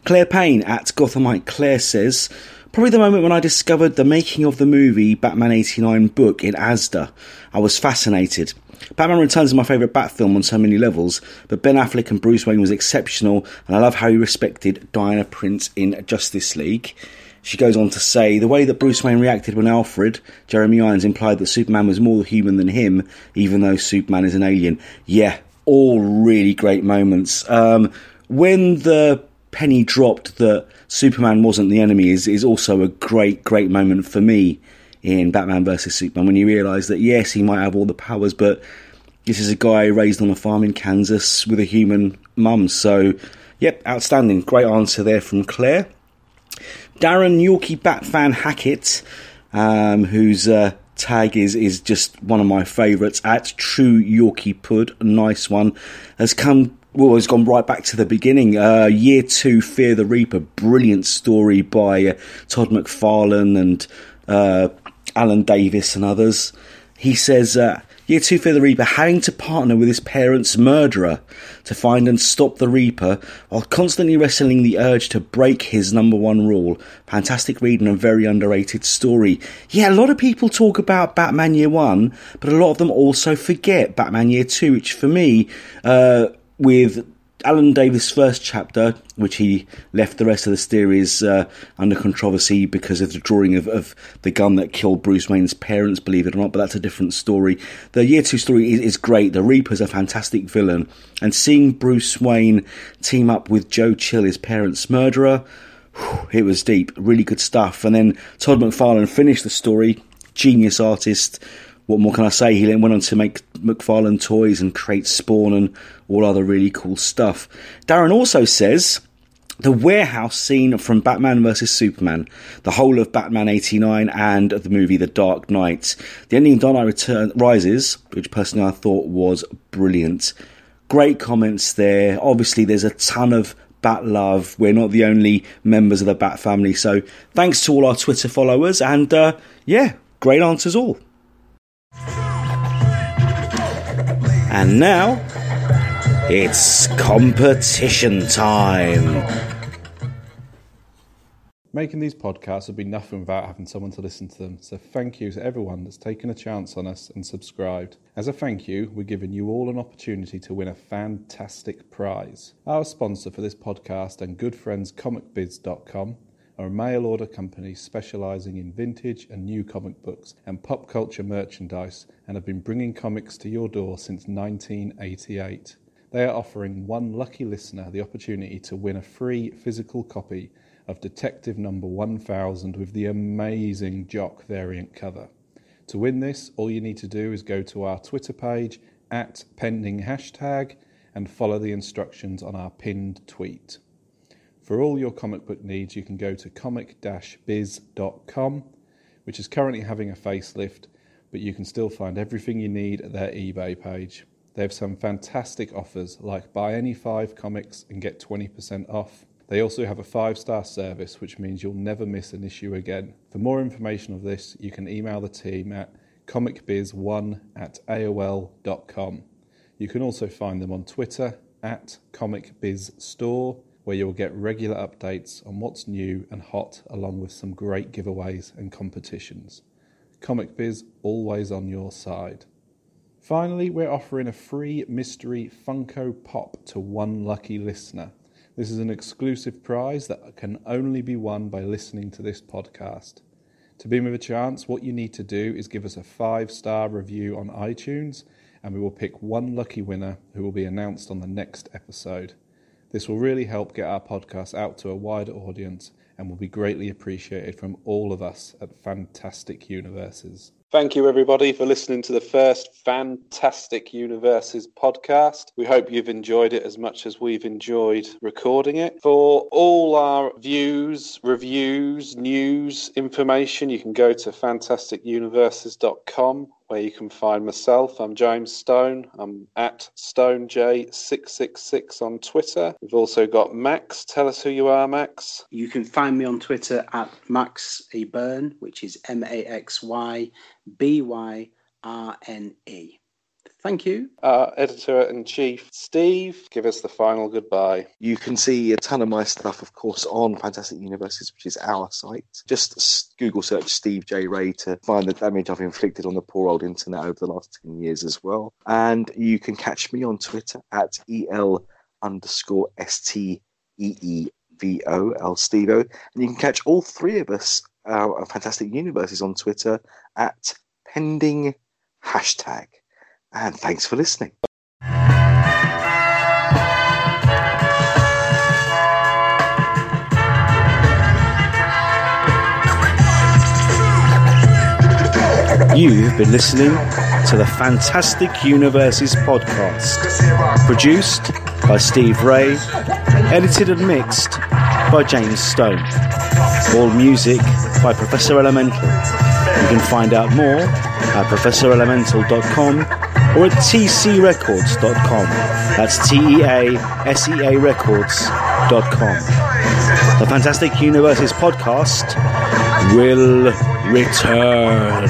Claire Payne at Gothamite Claire says, Probably the moment when I discovered the making of the movie Batman 89 book in Asda. I was fascinated. Batman Returns is my favourite Bat film on so many levels, but Ben Affleck and Bruce Wayne was exceptional, and I love how he respected Diana Prince in Justice League. She goes on to say, the way that Bruce Wayne reacted when Alfred, Jeremy Irons, implied that Superman was more human than him, even though Superman is an alien. Yeah, all really great moments. Um, when the penny dropped that Superman wasn't the enemy is, is also a great, great moment for me in Batman versus Superman when you realise that yes, he might have all the powers, but this is a guy raised on a farm in Kansas with a human mum. So, yep, outstanding. Great answer there from Claire. Darren Yorkie Bat fan Hackett, um, whose uh, tag is is just one of my favourites at True Yorkie Pud, nice one, has come. Well, it's gone right back to the beginning. Uh, year two, Fear the Reaper, brilliant story by uh, Todd McFarlane and uh, Alan Davis and others. He says, uh, Year 2 Fear the Reaper having to partner with his parents' murderer to find and stop the Reaper while constantly wrestling the urge to break his number one rule. Fantastic read and a very underrated story. Yeah, a lot of people talk about Batman Year 1, but a lot of them also forget Batman Year 2, which for me, uh, with Alan Davis' first chapter, which he left the rest of the series uh, under controversy because of the drawing of, of the gun that killed Bruce Wayne's parents, believe it or not, but that's a different story. The year two story is, is great. The Reaper's a fantastic villain, and seeing Bruce Wayne team up with Joe Chill, his parents' murderer, whew, it was deep. Really good stuff. And then Todd McFarlane finished the story. Genius artist what more can I say? He then went on to make McFarlane toys and create Spawn and all other really cool stuff. Darren also says the warehouse scene from Batman vs Superman, the whole of Batman 89 and the movie The Dark Knight. The ending Dark Knight Return Rises, which personally I thought was brilliant. Great comments there. Obviously, there's a ton of Bat love. We're not the only members of the Bat family. So thanks to all our Twitter followers. And uh, yeah, great answers all. And now it's competition time. Making these podcasts would be nothing without having someone to listen to them, so thank you to everyone that's taken a chance on us and subscribed. As a thank you, we're giving you all an opportunity to win a fantastic prize. Our sponsor for this podcast and good friends comicbiz.com are a mail order company specialising in vintage and new comic books and pop culture merchandise and have been bringing comics to your door since 1988. They are offering one lucky listener the opportunity to win a free physical copy of Detective Number 1000 with the amazing Jock variant cover. To win this, all you need to do is go to our Twitter page at pending hashtag and follow the instructions on our pinned tweet. For all your comic book needs, you can go to comic biz.com, which is currently having a facelift, but you can still find everything you need at their eBay page. They have some fantastic offers like buy any five comics and get 20% off they also have a five star service, which means you'll never miss an issue again. For more information of this, you can email the team at comicbiz1 at AOL.com. You can also find them on Twitter at comicbizstore, where you'll get regular updates on what's new and hot, along with some great giveaways and competitions. Comic Biz always on your side. Finally, we're offering a free mystery Funko Pop to one lucky listener. This is an exclusive prize that can only be won by listening to this podcast. To be with a chance, what you need to do is give us a five star review on iTunes, and we will pick one lucky winner who will be announced on the next episode. This will really help get our podcast out to a wider audience and will be greatly appreciated from all of us at Fantastic Universes. Thank you, everybody, for listening to the first Fantastic Universes podcast. We hope you've enjoyed it as much as we've enjoyed recording it. For all our views, reviews, news, information, you can go to fantasticuniverses.com where you can find myself. I'm James Stone. I'm at StoneJ666 on Twitter. We've also got Max. Tell us who you are, Max. You can find me on Twitter at Max E. Byrne, which is M A X Y B Y R N E. Thank you. Our editor in chief, Steve, give us the final goodbye. You can see a ton of my stuff, of course, on Fantastic Universes, which is our site. Just Google search Steve J. Ray to find the damage I've inflicted on the poor old internet over the last 10 years as well. And you can catch me on Twitter at EL underscore S T E E V O L Stevo. And you can catch all three of us, uh, Fantastic Universes, on Twitter at pending hashtag. And thanks for listening. You have been listening to the Fantastic Universes podcast, produced by Steve Ray, edited and mixed by James Stone. All music by Professor Elemental. You can find out more at professorelemental.com or at teasearecords.com. That's T E A S E A records.com. The Fantastic Universes podcast will return.